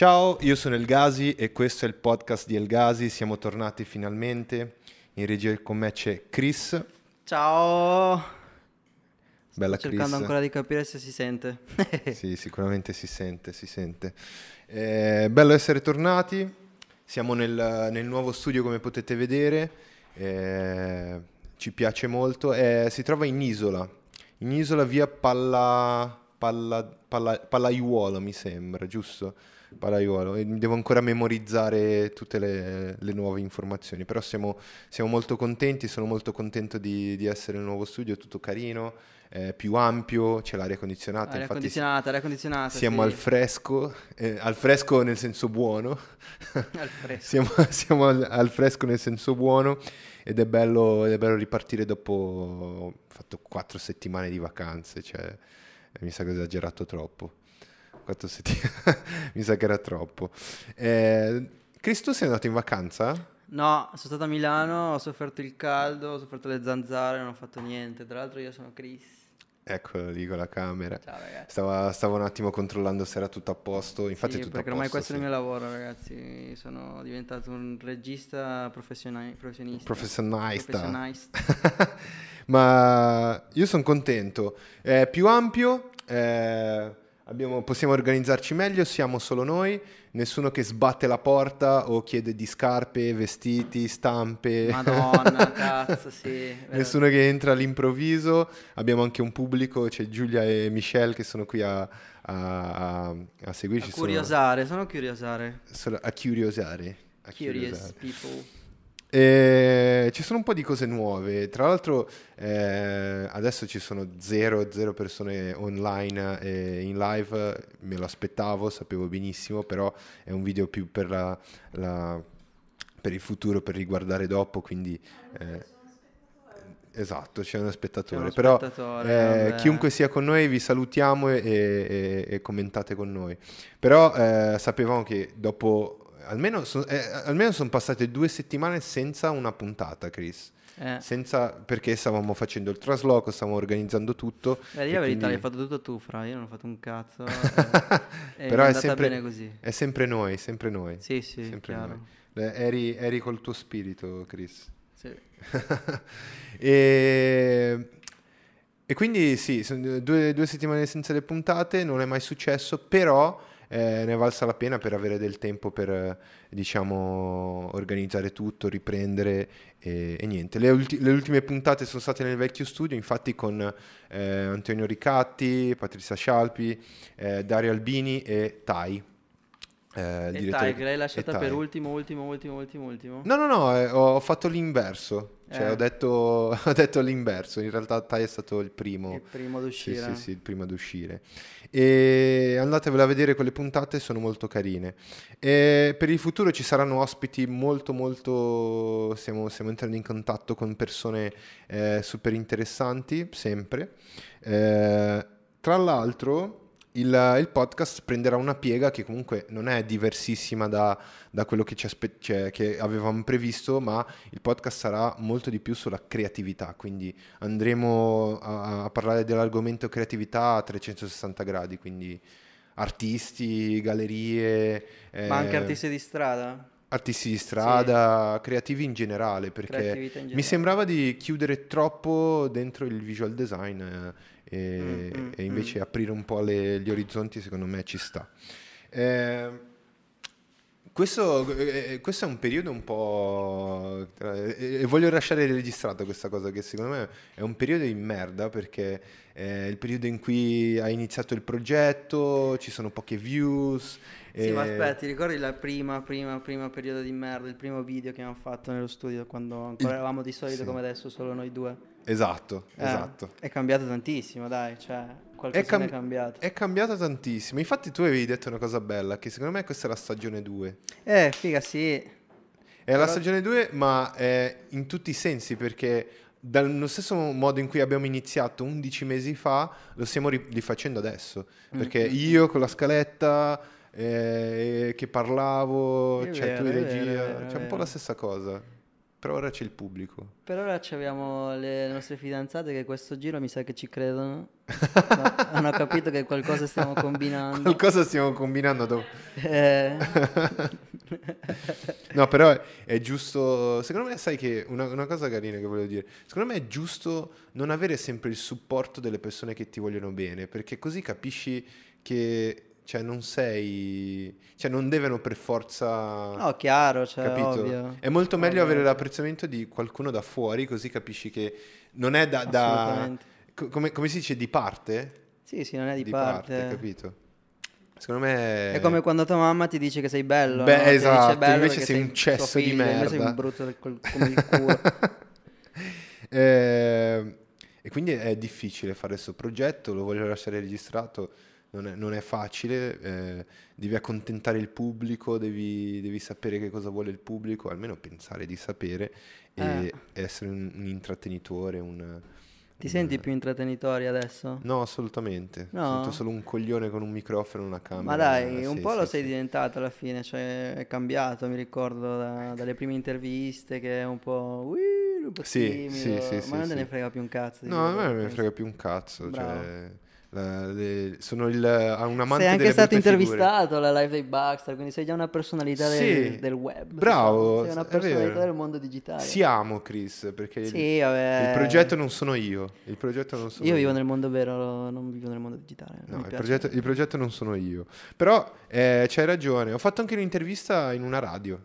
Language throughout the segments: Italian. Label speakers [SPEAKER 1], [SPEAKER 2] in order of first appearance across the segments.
[SPEAKER 1] Ciao, io sono El Gasi e questo è il podcast di El Gasi. Siamo tornati finalmente. In regia con me c'è Chris.
[SPEAKER 2] Ciao.
[SPEAKER 1] Bella
[SPEAKER 2] Sto
[SPEAKER 1] Chris.
[SPEAKER 2] cercando ancora di capire se si sente.
[SPEAKER 1] Sì, sicuramente si sente, si sente. Eh, bello essere tornati. Siamo nel, nel nuovo studio come potete vedere. Eh, ci piace molto. Eh, si trova in Isola. In Isola via Palla, Palla, Palla, Pallaiuolo mi sembra, giusto? Palaiuolo. E devo ancora memorizzare tutte le, le nuove informazioni, però siamo, siamo molto contenti, sono molto contento di, di essere nel nuovo studio, tutto carino, eh, più ampio, c'è l'aria condizionata,
[SPEAKER 2] Aria condizionata, aria condizionata.
[SPEAKER 1] siamo
[SPEAKER 2] sì.
[SPEAKER 1] al fresco, eh, al fresco nel senso buono,
[SPEAKER 2] Al fresco.
[SPEAKER 1] siamo, siamo al, al fresco nel senso buono ed è bello, è bello ripartire dopo, ho fatto quattro settimane di vacanze, cioè mi sa che ho esagerato troppo. Quattro settimane, mi sa che era troppo. Eh, Chris, tu sei andato in vacanza?
[SPEAKER 2] No, sono stato a Milano, ho sofferto il caldo, ho sofferto le zanzare, non ho fatto niente. Tra l'altro io sono Chris.
[SPEAKER 1] Eccolo lì con la camera.
[SPEAKER 2] Ciao ragazzi.
[SPEAKER 1] Stava, stavo un attimo controllando se era tutto a posto, infatti
[SPEAKER 2] Sì,
[SPEAKER 1] è tutto
[SPEAKER 2] perché
[SPEAKER 1] a
[SPEAKER 2] ormai
[SPEAKER 1] posto.
[SPEAKER 2] questo è il
[SPEAKER 1] sì.
[SPEAKER 2] mio lavoro, ragazzi. Sono diventato un regista professionista.
[SPEAKER 1] Professionista.
[SPEAKER 2] Professionista.
[SPEAKER 1] Ma io sono contento. È più ampio, eh, abbiamo- possiamo organizzarci meglio, siamo solo noi, nessuno che sbatte la porta o chiede di scarpe, vestiti, stampe.
[SPEAKER 2] Madonna, cazzo, sì.
[SPEAKER 1] Nessuno che entra all'improvviso, abbiamo anche un pubblico, c'è Giulia e Michelle che sono qui a, a- a- a seguirci,
[SPEAKER 2] A
[SPEAKER 1] sono-
[SPEAKER 2] curiosare, sono a curiosare.
[SPEAKER 1] sono a curiosare. a
[SPEAKER 2] Curious
[SPEAKER 1] curiosare.
[SPEAKER 2] people.
[SPEAKER 1] E ci sono un po' di cose nuove, tra l'altro eh, adesso ci sono zero, zero persone online e in live, me lo aspettavo, sapevo benissimo, però è un video più per, la- la- per il futuro, per riguardare dopo, quindi eh, esatto, c'è uno spettatore,
[SPEAKER 2] C'è uno
[SPEAKER 1] però
[SPEAKER 2] spettatore,
[SPEAKER 1] eh, chiunque sia con noi vi salutiamo e, e- e commentate con noi, però eh, sapevamo che dopo... Almeno, son- eh, almeno sono passate due settimane senza una puntata, Chris.
[SPEAKER 2] Eh.
[SPEAKER 1] Senza, perché stavamo facendo il trasloco, stavamo organizzando tutto.
[SPEAKER 2] Beh,
[SPEAKER 1] e
[SPEAKER 2] la verità
[SPEAKER 1] quindi-
[SPEAKER 2] l'hai fatto tutto tu, Fra, io non ho fatto un cazzo. e- e
[SPEAKER 1] Però è
[SPEAKER 2] andata
[SPEAKER 1] sempre,
[SPEAKER 2] bene così.
[SPEAKER 1] è sempre noi, sempre noi.
[SPEAKER 2] Sì, sì,
[SPEAKER 1] sempre
[SPEAKER 2] chiaro.
[SPEAKER 1] noi. Eh, Eri, eri col tuo spirito, Chris.
[SPEAKER 2] Sì.
[SPEAKER 1] e, e quindi sì, sono due, due settimane senza le puntate, non è mai successo, però eh, ne è valsa la pena per avere del tempo per, eh, diciamo, organizzare tutto, riprendere e, e niente. Le, ulti- le ultime puntate sono state nel vecchio studio, infatti con eh, Antonio Ricatti, Patrizia Scialpi, eh, Dario Albini e Tai. Eh, il
[SPEAKER 2] E
[SPEAKER 1] direttore-
[SPEAKER 2] che l'hai lasciata per ultimo, ultimo, ultimo, ultimo, ultimo.
[SPEAKER 1] No, no, no, eh, ho fatto l'inverso. Cioè,
[SPEAKER 2] Eh.
[SPEAKER 1] ho, detto, ho detto l'inverso. In realtà Tai è stato il primo.
[SPEAKER 2] Il primo ad
[SPEAKER 1] Sì,
[SPEAKER 2] uscire.
[SPEAKER 1] sì, sì, il primo ad uscire. E andatevela a vedere quelle puntate, sono molto carine. E per il futuro ci saranno ospiti molto, molto. Stiamo, stiamo entrando in contatto con persone eh, super interessanti, sempre. Eh, tra l'altro, il, il podcast prenderà una piega che comunque non è diversissima da, da quello che, aspe- cioè, che avevamo previsto, ma il podcast sarà molto di più sulla creatività, quindi andremo a, a parlare dell'argomento creatività a 360 gradi, quindi artisti, gallerie,
[SPEAKER 2] Ma anche
[SPEAKER 1] eh,
[SPEAKER 2] artisti di strada?
[SPEAKER 1] artisti di strada, creativi in generale, perché
[SPEAKER 2] in
[SPEAKER 1] mi
[SPEAKER 2] generale.
[SPEAKER 1] sembrava di chiudere troppo dentro il visual design eh, e,
[SPEAKER 2] Mm,
[SPEAKER 1] e invece aprire un po' le- gli orizzonti secondo me ci sta. Eh, questo, eh, questo è un periodo un po'... E voglio lasciare registrato questa cosa che secondo me è un periodo di merda perché è il periodo in cui hai iniziato il progetto, ci sono poche views.
[SPEAKER 2] Sì, ma aspetta, ti ricordi la prima, prima, prima periodo di merda, il primo video che abbiamo fatto nello studio quando ancora eravamo di solito
[SPEAKER 1] sì.
[SPEAKER 2] come adesso, solo noi due?
[SPEAKER 1] Esatto,
[SPEAKER 2] Eh,
[SPEAKER 1] esatto.
[SPEAKER 2] È cambiato tantissimo, dai, cioè, qualcosa
[SPEAKER 1] cam-
[SPEAKER 2] è cambiato.
[SPEAKER 1] È cambiata tantissimo. Infatti, tu avevi detto una cosa bella: che secondo me questa è la stagione 2.
[SPEAKER 2] Eh, figa, sì.
[SPEAKER 1] È la
[SPEAKER 2] Però-
[SPEAKER 1] stagione 2, ma è in tutti i sensi perché dallo stesso modo in cui abbiamo iniziato 11 mesi fa, lo stiamo ri- rifacendo adesso. Perché
[SPEAKER 2] Mm, mm,
[SPEAKER 1] io con la scaletta eh, che parlavo,
[SPEAKER 2] È
[SPEAKER 1] cioè tu
[SPEAKER 2] vero,
[SPEAKER 1] in
[SPEAKER 2] è vero,
[SPEAKER 1] regia,
[SPEAKER 2] è vero, è
[SPEAKER 1] c'è un po' la stessa cosa. Per ora c'è il pubblico.
[SPEAKER 2] Per ora ci abbiamo le nostre fidanzate che questo giro mi sa che ci credono. No, hanno capito che qualcosa stiamo combinando.
[SPEAKER 1] Qualcosa stiamo combinando dopo.
[SPEAKER 2] Eh,
[SPEAKER 1] No, però è, è giusto. Secondo me, sai che una, una cosa carina che volevo dire. Secondo me è giusto non avere sempre il supporto delle persone che ti vogliono bene, perché così capisci che. Cioè, non sei. Cioè, non devono per forza.
[SPEAKER 2] no, chiaro, cioè,
[SPEAKER 1] capito?
[SPEAKER 2] ovvio.
[SPEAKER 1] È molto meglio
[SPEAKER 2] Ovvio.
[SPEAKER 1] avere l'apprezzamento di qualcuno da fuori, così capisci che non è da. da- come, come si dice di parte?
[SPEAKER 2] Sì, sì, non è di,
[SPEAKER 1] Di
[SPEAKER 2] parte.
[SPEAKER 1] parte, capito? Secondo me.
[SPEAKER 2] È come quando tua mamma ti dice che sei bello.
[SPEAKER 1] Beh,
[SPEAKER 2] no?
[SPEAKER 1] Esatto,
[SPEAKER 2] bello
[SPEAKER 1] invece sei un cesso di
[SPEAKER 2] figlia, Invece sei
[SPEAKER 1] merda.
[SPEAKER 2] un brutto del come il culo.
[SPEAKER 1] Eh, e quindi è difficile fare questo progetto, lo voglio lasciare registrato, non è, non è facile, eh, devi accontentare il pubblico, devi, devi sapere che cosa vuole il pubblico, almeno pensare di sapere e
[SPEAKER 2] Eh.
[SPEAKER 1] essere un, un intrattenitore, un...
[SPEAKER 2] Ti senti più intrattenitore adesso?
[SPEAKER 1] No, assolutamente.
[SPEAKER 2] No?
[SPEAKER 1] Sento solo un coglione con un microfono e una camera.
[SPEAKER 2] Ma dai, un
[SPEAKER 1] sì,
[SPEAKER 2] po'
[SPEAKER 1] sì,
[SPEAKER 2] lo
[SPEAKER 1] sì.
[SPEAKER 2] sei diventato alla fine, cioè è cambiato, mi ricordo da- dalle prime interviste che è un po', "Ui", un po'
[SPEAKER 1] Sì, sì, sì, sì,
[SPEAKER 2] ma non te
[SPEAKER 1] sì.
[SPEAKER 2] ne frega più un cazzo.
[SPEAKER 1] No, a me non me ne frega più un cazzo.
[SPEAKER 2] Bravo.
[SPEAKER 1] Cioè, la- le- sono il, un amante
[SPEAKER 2] Sei anche stato intervistato alla Live dei Baxter, quindi sei già una personalità del,
[SPEAKER 1] Sì,
[SPEAKER 2] del web.
[SPEAKER 1] bravo,
[SPEAKER 2] diciamo. Sei una personalità del mondo digitale.
[SPEAKER 1] Siamo Chris, perché il-
[SPEAKER 2] Sì, vabbè.
[SPEAKER 1] il progetto non sono io. Il progetto non sono
[SPEAKER 2] Io vivo nel mondo vero, non vivo nel mondo digitale.
[SPEAKER 1] No, il progetto, il progetto non sono io. Però eh, c'hai ragione. Ho fatto anche un'intervista in una radio.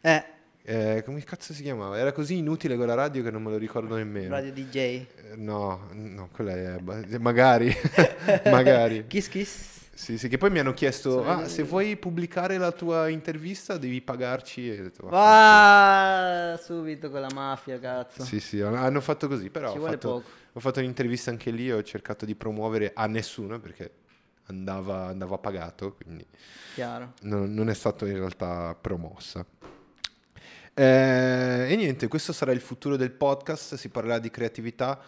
[SPEAKER 2] Eh,
[SPEAKER 1] Eh, come cazzo si chiamava? Era così inutile quella radio che non me lo ricordo nemmeno.
[SPEAKER 2] radio DJ.
[SPEAKER 1] Eh, No, no, quella è... Magari. Magari.
[SPEAKER 2] Kiss Kiss.
[SPEAKER 1] Sì, sì, che poi mi hanno chiesto, ah,
[SPEAKER 2] io."
[SPEAKER 1] se vuoi pubblicare la tua intervista devi pagarci. E ho detto, "Va,
[SPEAKER 2] Va subito con la mafia, cazzo.
[SPEAKER 1] Sì, sì, hanno fatto così, però ho fatto, ho fatto un'intervista anche lì, ho cercato di promuovere a nessuno perché andava, andava pagato, quindi
[SPEAKER 2] Chiaro.
[SPEAKER 1] non, non è stato in realtà promossa. Eh, e niente, questo sarà il futuro del podcast, si parlerà di creatività,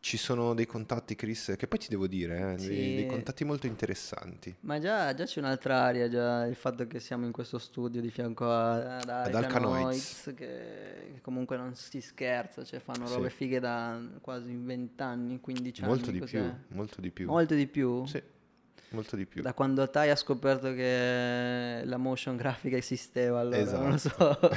[SPEAKER 1] ci sono dei contatti, Chris, che poi ti devo dire, eh, dei,
[SPEAKER 2] Sì.
[SPEAKER 1] dei contatti molto interessanti.
[SPEAKER 2] Ma già, già c'è un'altra aria, già il fatto che siamo in questo studio di fianco a- ad
[SPEAKER 1] Ad
[SPEAKER 2] Alcanoids, che, che comunque non si scherza, cioè fanno
[SPEAKER 1] Sì.
[SPEAKER 2] robe fighe da quasi 20 anni, 15
[SPEAKER 1] Molto
[SPEAKER 2] anni.
[SPEAKER 1] di più, molto di più.
[SPEAKER 2] Molto di più?
[SPEAKER 1] Sì, molto di più.
[SPEAKER 2] Da quando Tai ha scoperto che la motion grafica esisteva, allora non lo so.
[SPEAKER 1] Esatto.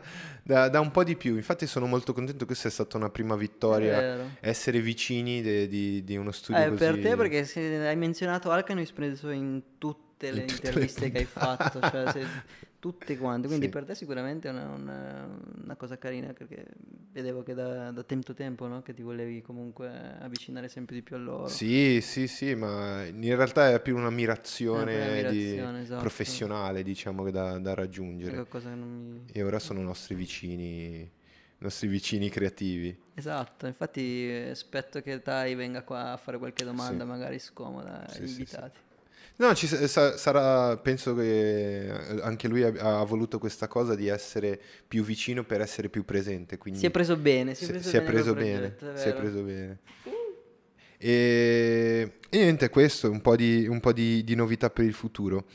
[SPEAKER 1] da, da un po' di più, infatti sono molto contento, questa è stata una prima vittoria, essere vicini de- di, di uno studio
[SPEAKER 2] Eh,
[SPEAKER 1] così.
[SPEAKER 2] per te perché hai menzionato Alcanoids preso in tutte le
[SPEAKER 1] In tutte le
[SPEAKER 2] interviste che hai fatto, cioè se- tutte quante, quindi
[SPEAKER 1] Sì.
[SPEAKER 2] per te sicuramente è una, una- una cosa carina perché vedevo che da, da tempo tempo no, che ti volevi comunque avvicinare sempre di più a loro.
[SPEAKER 1] Sì, sì, sì, ma in realtà è più un'ammirazione,
[SPEAKER 2] una
[SPEAKER 1] di-
[SPEAKER 2] esatto.
[SPEAKER 1] professionale, diciamo, da, da
[SPEAKER 2] È
[SPEAKER 1] raggiungere.
[SPEAKER 2] che mi...
[SPEAKER 1] E ora sono nostri vicini, nostri vicini creativi.
[SPEAKER 2] Esatto, infatti eh, aspetto che Tai venga qua a fare qualche domanda
[SPEAKER 1] Sì.
[SPEAKER 2] magari scomoda
[SPEAKER 1] Sì,
[SPEAKER 2] agli
[SPEAKER 1] sì,
[SPEAKER 2] invitati.
[SPEAKER 1] No, ci sa- sa- sarà, penso che eh, anche lui ha, ha voluto questa cosa di essere più vicino per essere più presente. Quindi
[SPEAKER 2] Si è preso bene, si è preso
[SPEAKER 1] si è
[SPEAKER 2] bene
[SPEAKER 1] preso
[SPEAKER 2] col
[SPEAKER 1] bene,
[SPEAKER 2] progetto, è
[SPEAKER 1] si è preso bene. E, e niente, questo, un po' di, un po' di- di novità per il futuro.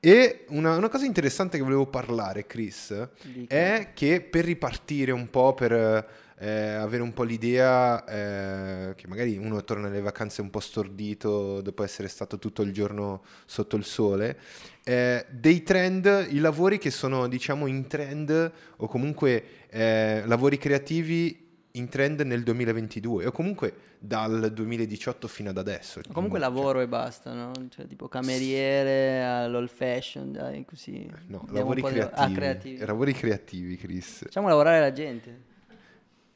[SPEAKER 1] E una, una cosa interessante che volevo parlare, Chris,
[SPEAKER 2] Dica.
[SPEAKER 1] è che per ripartire un po', per eh, avere un po' l'idea eh, che magari uno torna alle vacanze un po' stordito dopo essere stato tutto il giorno sotto il sole, eh, dei trend, i lavori che sono diciamo in trend o comunque eh, lavori creativi in trend nel 2022 o comunque dal 2018 fino ad adesso.
[SPEAKER 2] Comunque
[SPEAKER 1] Cioè,
[SPEAKER 2] lavoro e basta, no? Cioè tipo cameriere all'old fashion, dai, così.
[SPEAKER 1] No, lavori
[SPEAKER 2] po' di-
[SPEAKER 1] creativi.
[SPEAKER 2] Ah, creativi.
[SPEAKER 1] Lavori creativi, Chris.
[SPEAKER 2] Facciamo lavorare la gente.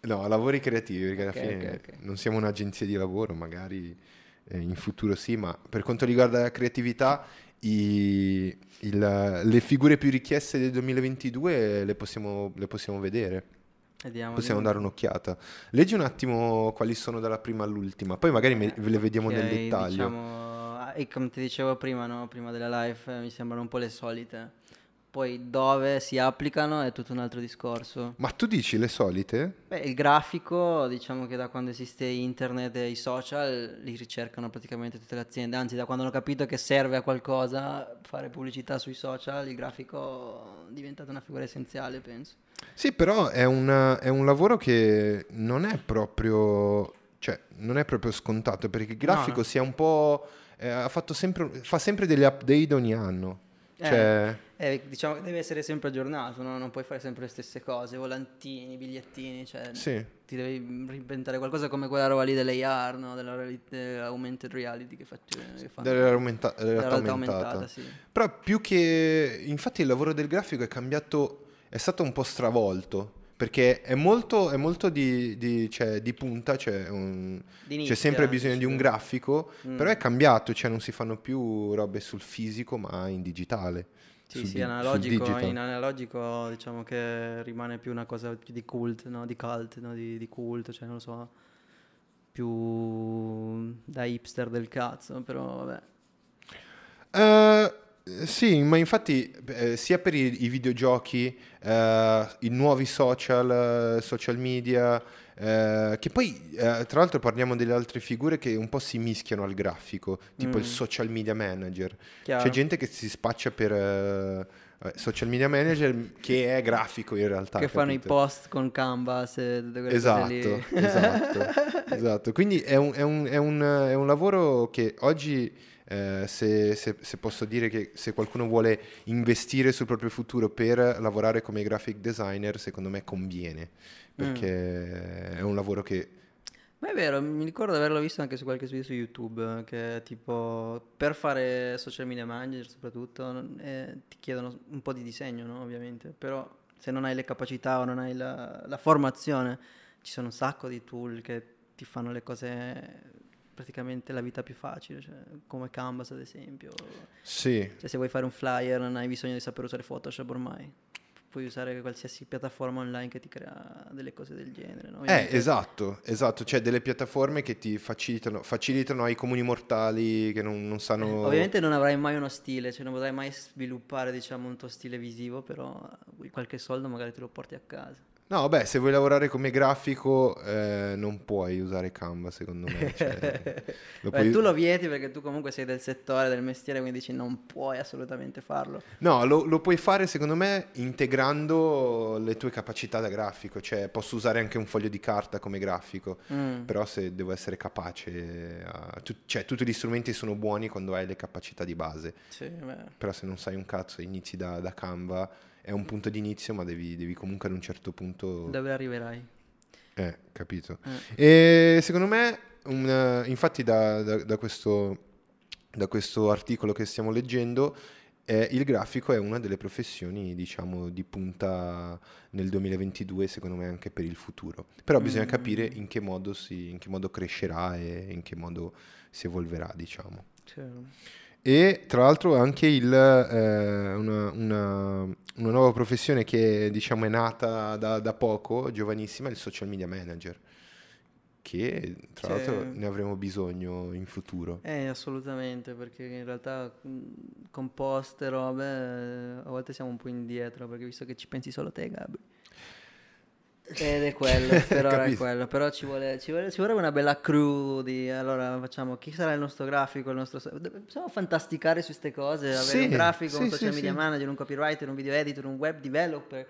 [SPEAKER 1] No, lavori creativi, perché alla
[SPEAKER 2] Ok,
[SPEAKER 1] fine
[SPEAKER 2] ok, ok.
[SPEAKER 1] non siamo un'agenzia di lavoro, magari eh, in futuro sì, ma per quanto riguarda la creatività, i- il- le figure più richieste del 2022 le possiamo, le possiamo vedere,
[SPEAKER 2] Vediamo.
[SPEAKER 1] possiamo
[SPEAKER 2] vediamo.
[SPEAKER 1] dare un'occhiata. Leggi un attimo quali sono dalla prima all'ultima, poi magari me- ve le vediamo nel dettaglio.
[SPEAKER 2] Diciamo, ah, e come ti dicevo prima, no? Prima della live, eh, mi sembrano un po' le solite. Poi dove si applicano è tutto un altro discorso.
[SPEAKER 1] Ma tu dici le solite?
[SPEAKER 2] Beh, il grafico, diciamo che da quando esiste internet e i social li ricercano praticamente tutte le aziende, anzi da quando hanno capito che serve a qualcosa fare pubblicità sui social, il grafico è diventato una figura essenziale, penso.
[SPEAKER 1] Sì, però è, una- è un lavoro che non è proprio, cioè, non è proprio scontato perché il grafico
[SPEAKER 2] no.
[SPEAKER 1] si è un po', eh, ha fatto sempre, fa sempre delle update ogni anno. Cioè,
[SPEAKER 2] Eh, diciamo che deve essere sempre aggiornato, no? non puoi fare sempre le stesse cose, volantini, bigliettini, cioè
[SPEAKER 1] sì.
[SPEAKER 2] ti devi reinventare qualcosa come quella roba lì dell'AR, no? della reali- dell'augmented reality che, faccio, che fanno.
[SPEAKER 1] Della aumenta- della realtà aumentata.
[SPEAKER 2] aumentata, sì.
[SPEAKER 1] Però più che... Infatti il lavoro del grafico è cambiato, è stato un po' stravolto, perché è molto, è molto di, di- cioè, di punta, c'è, un-
[SPEAKER 2] Di
[SPEAKER 1] c'è
[SPEAKER 2] nicchia,
[SPEAKER 1] sempre bisogno di un
[SPEAKER 2] sì.
[SPEAKER 1] grafico,
[SPEAKER 2] Mm.
[SPEAKER 1] però è cambiato, cioè non si fanno più robe sul fisico ma in digitale.
[SPEAKER 2] Sì, sì,
[SPEAKER 1] di-
[SPEAKER 2] analogico, in analogico diciamo che rimane più una cosa più di cult, no? di cult, no? di, di cult, cioè non lo so, più da hipster del cazzo, però vabbè.
[SPEAKER 1] Eh, sì, ma infatti eh, sia per i, i videogiochi, eh, i nuovi social, eh, social media, eh, che poi eh, tra l'altro parliamo delle altre figure che un po' si mischiano al grafico, tipo il
[SPEAKER 2] Mm.
[SPEAKER 1] social media manager.
[SPEAKER 2] Chiaro.
[SPEAKER 1] C'è gente che si spaccia per eh, eh, social media manager che è grafico in realtà.
[SPEAKER 2] che fanno i
[SPEAKER 1] capito?
[SPEAKER 2] post con Canvas e tutte quelle
[SPEAKER 1] Esatto, esatto, esatto. Quindi è un, è un- è un- è un lavoro che oggi, eh, se, se- se posso dire che se qualcuno vuole investire sul proprio futuro per lavorare come graphic designer, secondo me conviene, perché è un lavoro che...
[SPEAKER 2] Ma è vero, mi ricordo di averlo visto anche su qualche video su YouTube, che tipo per fare social media manager soprattutto eh, ti chiedono un po' di disegno, no? Ovviamente, però se non hai le capacità o non hai la, la formazione, ci sono un sacco di tool che ti fanno le cose, praticamente la vita più facile, cioè, come Canvas ad esempio.
[SPEAKER 1] Sì,
[SPEAKER 2] Cioè se vuoi fare un flyer non hai bisogno di saper usare Photoshop ormai. Puoi usare qualsiasi piattaforma online che ti crea delle cose del genere. No?
[SPEAKER 1] eh, esatto, esatto, c'è delle piattaforme che ti facilitano, facilitano ai comuni mortali che non, non sanno...
[SPEAKER 2] Ovviamente non avrai mai uno stile, cioè non potrai mai sviluppare diciamo un tuo stile visivo, però eh, qualche soldo magari te lo porti a casa.
[SPEAKER 1] No, beh, se vuoi lavorare come grafico eh, non puoi usare Canva, secondo me. cioè, lo
[SPEAKER 2] Beh,
[SPEAKER 1] puoi-
[SPEAKER 2] tu lo vieti perché tu comunque sei del settore, del mestiere, quindi dici non puoi assolutamente farlo.
[SPEAKER 1] No, lo, lo puoi fare secondo me integrando le tue capacità da grafico, cioè posso usare anche un foglio di carta come grafico,
[SPEAKER 2] Mm.
[SPEAKER 1] però se devo essere capace, a- tu- cioè tutti gli strumenti sono buoni quando hai le capacità di base,
[SPEAKER 2] Sì, beh.
[SPEAKER 1] però se non sai un cazzo e inizi da, da Canva è un punto di inizio, ma devi, devi comunque ad un certo punto...
[SPEAKER 2] Dove arriverai?
[SPEAKER 1] Eh, capito.
[SPEAKER 2] Eh.
[SPEAKER 1] E secondo me, un, infatti da, da- da questo, da questo articolo che stiamo leggendo, eh, il grafico è una delle professioni, diciamo, di punta nel 2022, secondo me anche per il futuro. Però bisogna
[SPEAKER 2] Mm.
[SPEAKER 1] capire in che modo, si, in che modo crescerà e in che modo si evolverà, diciamo.
[SPEAKER 2] Cioè,
[SPEAKER 1] E tra l'altro anche il, eh, una, una- una nuova professione che diciamo è nata da, da poco, giovanissima, il social media manager, che tra
[SPEAKER 2] Sì.
[SPEAKER 1] l'altro ne avremo bisogno in futuro.
[SPEAKER 2] Eh, assolutamente, perché in realtà mh, con post e robe eh, a volte siamo un po' indietro, perché visto che ci pensi solo te, Gabri. Ed è quello, però è quello, però ci vuole, ci vuole, ci vorrebbe una bella crew di, allora facciamo, chi sarà il nostro grafico, il nostro, possiamo fantasticare su queste cose, avere
[SPEAKER 1] Sì,
[SPEAKER 2] un grafico, un
[SPEAKER 1] sì,
[SPEAKER 2] social
[SPEAKER 1] sì,
[SPEAKER 2] media manager, un copywriter, un video editor, un web developer,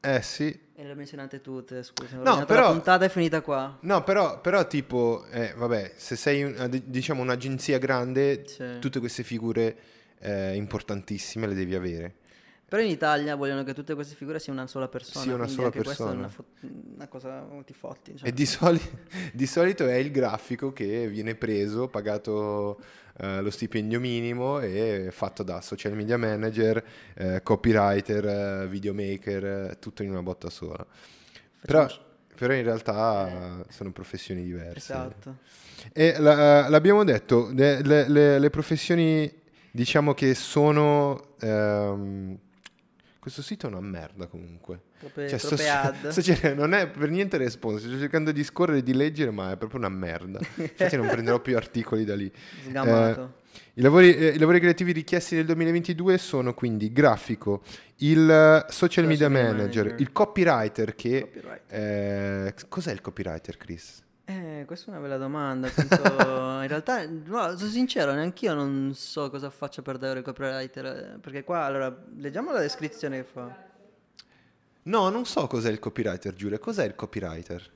[SPEAKER 1] Eh sì.
[SPEAKER 2] e le ho menzionate tutte, scusa,
[SPEAKER 1] No, però-
[SPEAKER 2] la puntata è finita qua.
[SPEAKER 1] No, però, però tipo, eh, vabbè, se sei un- ad- diciamo un'agenzia grande, tutte queste figure eh, importantissime le devi avere.
[SPEAKER 2] Però in Italia vogliono che tutte queste figure siano una sola persona.
[SPEAKER 1] Sia una sola
[SPEAKER 2] questa è
[SPEAKER 1] persona.
[SPEAKER 2] una, fo- una cosa ti fotti. cioè.
[SPEAKER 1] E di, soli- di solito è il grafico che viene preso, pagato eh, lo stipendio minimo e fatto da social media manager, eh, copywriter, eh, videomaker, eh, tutto in una botta sola. Però, però in realtà sono professioni diverse.
[SPEAKER 2] Esatto.
[SPEAKER 1] E la- l'abbiamo detto, le, le- le- le professioni diciamo che sono, ehm, questo sito è una merda comunque.
[SPEAKER 2] Troppe,
[SPEAKER 1] Cioè, sto,
[SPEAKER 2] troppe ad.
[SPEAKER 1] sto cercando- non è per niente responsive, sto cercando di scorrere e di leggere, ma è proprio una merda. Infatti non prenderò più articoli da lì.
[SPEAKER 2] Sgamato.
[SPEAKER 1] I lavori, eh, i lavori creativi richiesti nel 2022 sono quindi grafico, il eh, social media manager, il copywriter che...
[SPEAKER 2] Copyright.
[SPEAKER 1] eh, cos'è il copywriter, Chris?
[SPEAKER 2] Eh, questa è una bella domanda. penso- in realtà, no, sono sincero, neanch'io non so cosa faccia per davvero il copywriter. eh, Perché qua, allora, leggiamo la descrizione che fa.
[SPEAKER 1] No, non so cos'è il copywriter, Giulia. Cos'è il copywriter?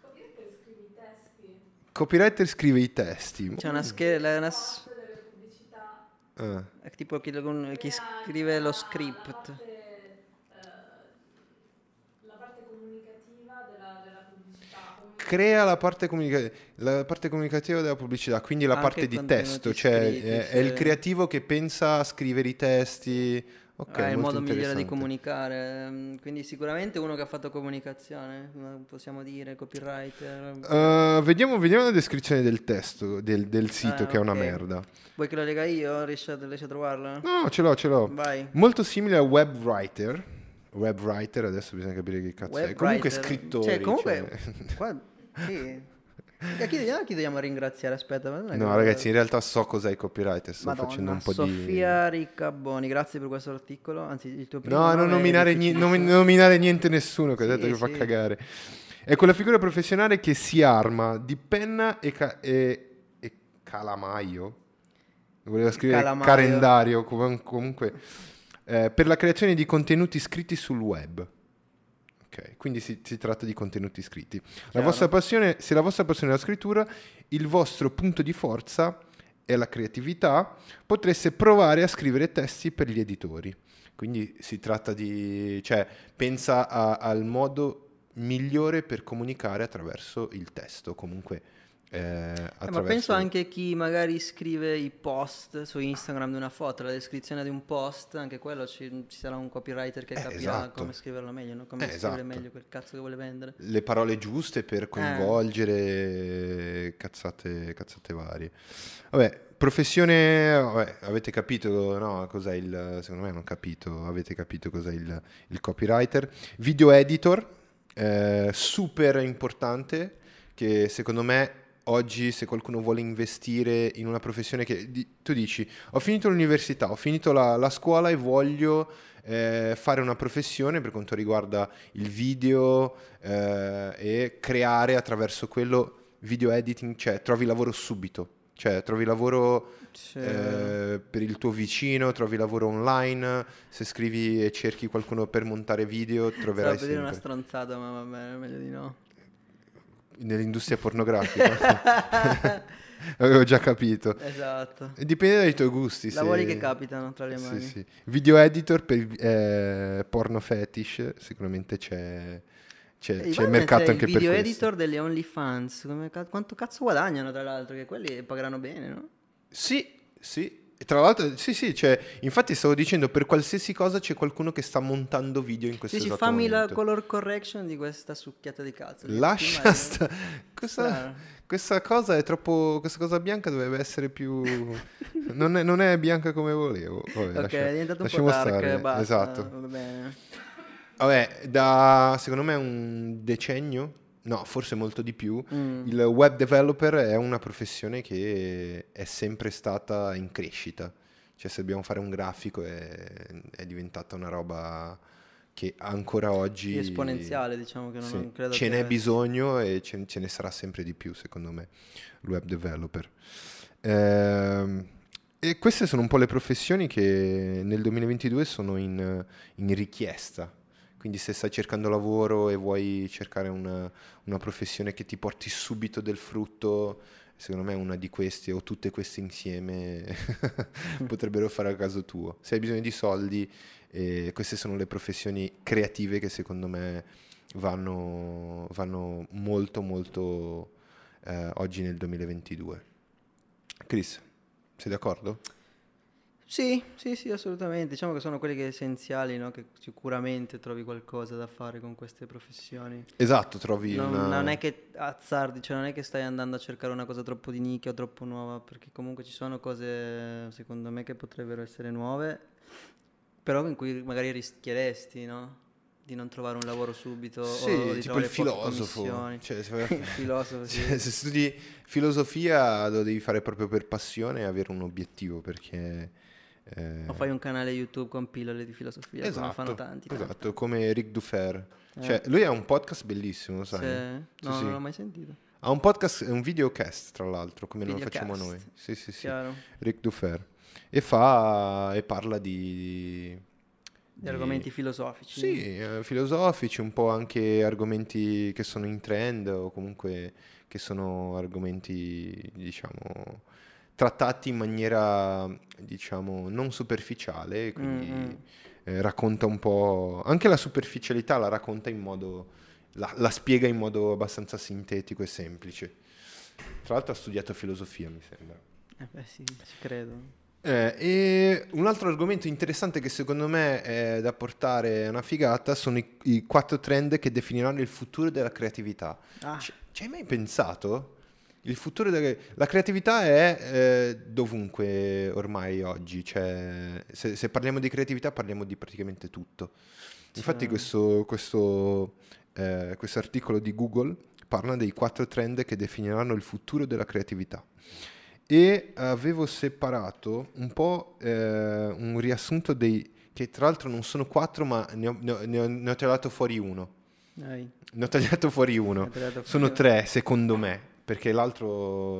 [SPEAKER 3] Copywriter scrive i testi,
[SPEAKER 1] Copywriter scrive i testi.
[SPEAKER 2] C'è una scheda, una s-
[SPEAKER 3] parte delle pubblicità,
[SPEAKER 1] Ah.
[SPEAKER 2] è tipo chi, chi scrive lo script.
[SPEAKER 3] parte, eh, la parte comunicativa della, della pubblicità. come-
[SPEAKER 1] Crea la parte, comunica- la parte comunicativa della pubblicità, quindi la
[SPEAKER 2] Anche
[SPEAKER 1] parte di testo, cioè
[SPEAKER 2] scritti,
[SPEAKER 1] è, è il creativo che pensa a scrivere i testi. Ok,
[SPEAKER 2] Ah, è il
[SPEAKER 1] molto
[SPEAKER 2] modo migliore di comunicare. mm, Quindi sicuramente uno che ha fatto comunicazione, possiamo dire, copywriter.
[SPEAKER 1] Uh, vediamo, vediamo la descrizione del testo, del, del sito,
[SPEAKER 2] Ah,
[SPEAKER 1] che è una merda.
[SPEAKER 2] Vuoi che lo lega io? Riesci a, riesci a trovarla?
[SPEAKER 1] No, ce l'ho, ce l'ho.
[SPEAKER 2] Vai.
[SPEAKER 1] Molto simile a web writer. Web writer, adesso bisogna capire che cazzo è.
[SPEAKER 2] Web
[SPEAKER 1] Comunque
[SPEAKER 2] writer.
[SPEAKER 1] scrittori.
[SPEAKER 2] Cioè, comunque,
[SPEAKER 1] cioè.
[SPEAKER 2] qua, sì. A chi, a chi dobbiamo ringraziare? Aspetta,
[SPEAKER 1] No,
[SPEAKER 2] che-
[SPEAKER 1] ragazzi, in realtà so cos'è il copywriter, sto
[SPEAKER 2] Madonna,
[SPEAKER 1] facendo un po'
[SPEAKER 2] Sofia Riccaboni, grazie per questo articolo. Anzi, il tuo
[SPEAKER 1] di...
[SPEAKER 2] primo
[SPEAKER 1] No, non nominare, ni- non nominare niente nessuno, che ho
[SPEAKER 2] Sì,
[SPEAKER 1] detto che fa
[SPEAKER 2] sì.
[SPEAKER 1] cagare. È quella figura professionale che si arma di penna e, ca- e- e calamaio. Voleva scrivere
[SPEAKER 2] Calamaio.
[SPEAKER 1] calendario, com- comunque, eh, per la creazione di contenuti scritti sul web. Ok, quindi si, si tratta di contenuti scritti. La
[SPEAKER 2] Chiaro.
[SPEAKER 1] vostra passione, se la vostra passione è la scrittura, il vostro punto di forza è la creatività, potreste provare a scrivere testi per gli editori. Quindi si tratta di, cioè, pensa a- al modo migliore per comunicare attraverso il testo, comunque eh,
[SPEAKER 2] Eh,
[SPEAKER 1] attraverso...
[SPEAKER 2] ma penso anche chi magari scrive i post su Instagram di una foto, la descrizione di un post, anche quello ci, ci sarà un copywriter che
[SPEAKER 1] Eh,
[SPEAKER 2] capirà
[SPEAKER 1] esatto.
[SPEAKER 2] come scriverlo meglio, no? come
[SPEAKER 1] Eh,
[SPEAKER 2] scrivere
[SPEAKER 1] esatto.
[SPEAKER 2] meglio quel cazzo che vuole vendere.
[SPEAKER 1] le parole giuste per coinvolgere cazzate, cazzate varie. Vabbè, professione, vabbè, avete capito, no, cos'è il, secondo me non capito, avete capito cos'è il, il copywriter. Video editor, eh, super importante, che secondo me oggi se qualcuno vuole investire in una professione che di- tu dici, ho finito l'università, ho finito la, la scuola e voglio eh, fare una professione per quanto riguarda il video eh, e creare attraverso quello video editing, cioè trovi lavoro subito, cioè trovi lavoro eh, per il tuo vicino, trovi lavoro online, se scrivi e cerchi qualcuno per montare video
[SPEAKER 2] Stavo
[SPEAKER 1] troverai
[SPEAKER 2] per dire una
[SPEAKER 1] sempre.
[SPEAKER 2] stronzata, ma va bene, meglio di no.
[SPEAKER 1] Nell'industria pornografica. Avevo già capito.
[SPEAKER 2] Esatto.
[SPEAKER 1] Dipende dai tuoi gusti. se-
[SPEAKER 2] Lavori che capitano tra le
[SPEAKER 1] Sì,
[SPEAKER 2] mani.
[SPEAKER 1] sì. Video editor per eh, porno fetish, sicuramente c'è, c'è,
[SPEAKER 2] E
[SPEAKER 1] c'è mercato anche
[SPEAKER 2] il
[SPEAKER 1] per
[SPEAKER 2] video
[SPEAKER 1] questo.
[SPEAKER 2] editor delle OnlyFans, quanto cazzo guadagnano tra l'altro? Che quelli pagheranno bene, no?
[SPEAKER 1] Sì, sì. Tra l'altro, sì, sì, cioè, infatti stavo dicendo, per qualsiasi cosa c'è qualcuno che sta montando video in questo
[SPEAKER 2] sì,
[SPEAKER 1] esatto
[SPEAKER 2] fammi la
[SPEAKER 1] momento.
[SPEAKER 2] color correction di questa succhiata di cazzo.
[SPEAKER 1] Lascia sta... Questa, questa cosa è troppo... Questa cosa bianca dovrebbe essere più... non, è, non è bianca come volevo. Vabbè,
[SPEAKER 2] Ok,
[SPEAKER 1] lascia-
[SPEAKER 2] è diventato un po' dark,
[SPEAKER 1] stare.
[SPEAKER 2] basta,
[SPEAKER 1] Esatto.
[SPEAKER 2] va bene.
[SPEAKER 1] Vabbè, da secondo me un decennio, no, forse molto di più,
[SPEAKER 2] Mm.
[SPEAKER 1] il web developer è una professione che è sempre stata in crescita. Cioè, se dobbiamo fare un grafico è, è diventata una roba che ancora oggi...
[SPEAKER 2] Esponenziale, diciamo che non,
[SPEAKER 1] Sì,
[SPEAKER 2] non credo
[SPEAKER 1] ce n'è bisogno e ce, ce ne sarà sempre di più, secondo me, il web developer. Ehm, e queste sono un po' le professioni che nel 2022 sono in, in richiesta. Quindi se stai cercando lavoro e vuoi cercare una, una professione che ti porti subito del frutto, secondo me una di queste o tutte queste insieme potrebbero fare a caso tuo. Se hai bisogno di soldi, eh, queste sono le professioni creative che secondo me vanno, vanno molto molto eh, oggi nel 2022. Chris, sei d'accordo?
[SPEAKER 2] Sì, sì, sì, assolutamente. Diciamo che sono quelli che essenziali, no? Che sicuramente trovi qualcosa da fare con queste professioni.
[SPEAKER 1] Esatto, trovi
[SPEAKER 2] Non,
[SPEAKER 1] una...
[SPEAKER 2] non è che azzardi, cioè non è che stai andando a cercare una cosa troppo di nicchia o troppo nuova, perché comunque ci sono cose, secondo me, che potrebbero essere nuove Però in cui magari rischieresti, no? Di non trovare un lavoro subito
[SPEAKER 1] Sì,
[SPEAKER 2] o di
[SPEAKER 1] tipo il filosofo. Cioè, se,
[SPEAKER 2] Il filosofo, sì.
[SPEAKER 1] cioè, se studi filosofia lo devi fare proprio per passione e avere un obiettivo perché... eh,
[SPEAKER 2] O fai un canale YouTube con pillole di filosofia, come
[SPEAKER 1] esatto,
[SPEAKER 2] fanno tanti. tanti.
[SPEAKER 1] esatto, come Rick Dufer.
[SPEAKER 2] Eh.
[SPEAKER 1] Cioè, lui ha un podcast bellissimo, sai?
[SPEAKER 2] Sì. No,
[SPEAKER 1] Sì, sì.
[SPEAKER 2] non l'ho mai sentito.
[SPEAKER 1] Ha un podcast, un videocast tra l'altro, come lo facciamo noi. Sì, sì, sì.
[SPEAKER 2] Chiaro.
[SPEAKER 1] Rick Dufer. E fa e parla di...
[SPEAKER 2] Di argomenti filosofici.
[SPEAKER 1] Sì, eh, filosofici, un po' anche argomenti che sono in trend o comunque che sono argomenti, diciamo, trattati in maniera, diciamo, non superficiale, quindi
[SPEAKER 2] Mm, mm.
[SPEAKER 1] eh, racconta un po'... Anche la superficialità la racconta in modo... La, la spiega in modo abbastanza sintetico e semplice. Tra l'altro ha studiato filosofia, mi sembra.
[SPEAKER 2] Eh beh, sì, ci credo.
[SPEAKER 1] Eh, e un altro argomento interessante che secondo me è da portare a una figata sono i, i quattro trend che definiranno il futuro della creatività.
[SPEAKER 2] Ah,
[SPEAKER 1] Ci, ci hai mai pensato? Il futuro della la creatività è eh, dovunque ormai oggi, cioè, se, se parliamo di creatività parliamo di praticamente tutto. Infatti
[SPEAKER 2] Sì.
[SPEAKER 1] questo, questo, eh, questo articolo di Google parla dei quattro trend che definiranno il futuro della creatività e avevo separato un po' eh, un riassunto dei che tra l'altro non sono quattro ma ne ho, ne ho- ne ho- tagliato fuori uno
[SPEAKER 2] dai.
[SPEAKER 1] ne ho tagliato fuori uno
[SPEAKER 2] tagliato
[SPEAKER 1] sono
[SPEAKER 2] fuori-
[SPEAKER 1] tre secondo me perché l'altro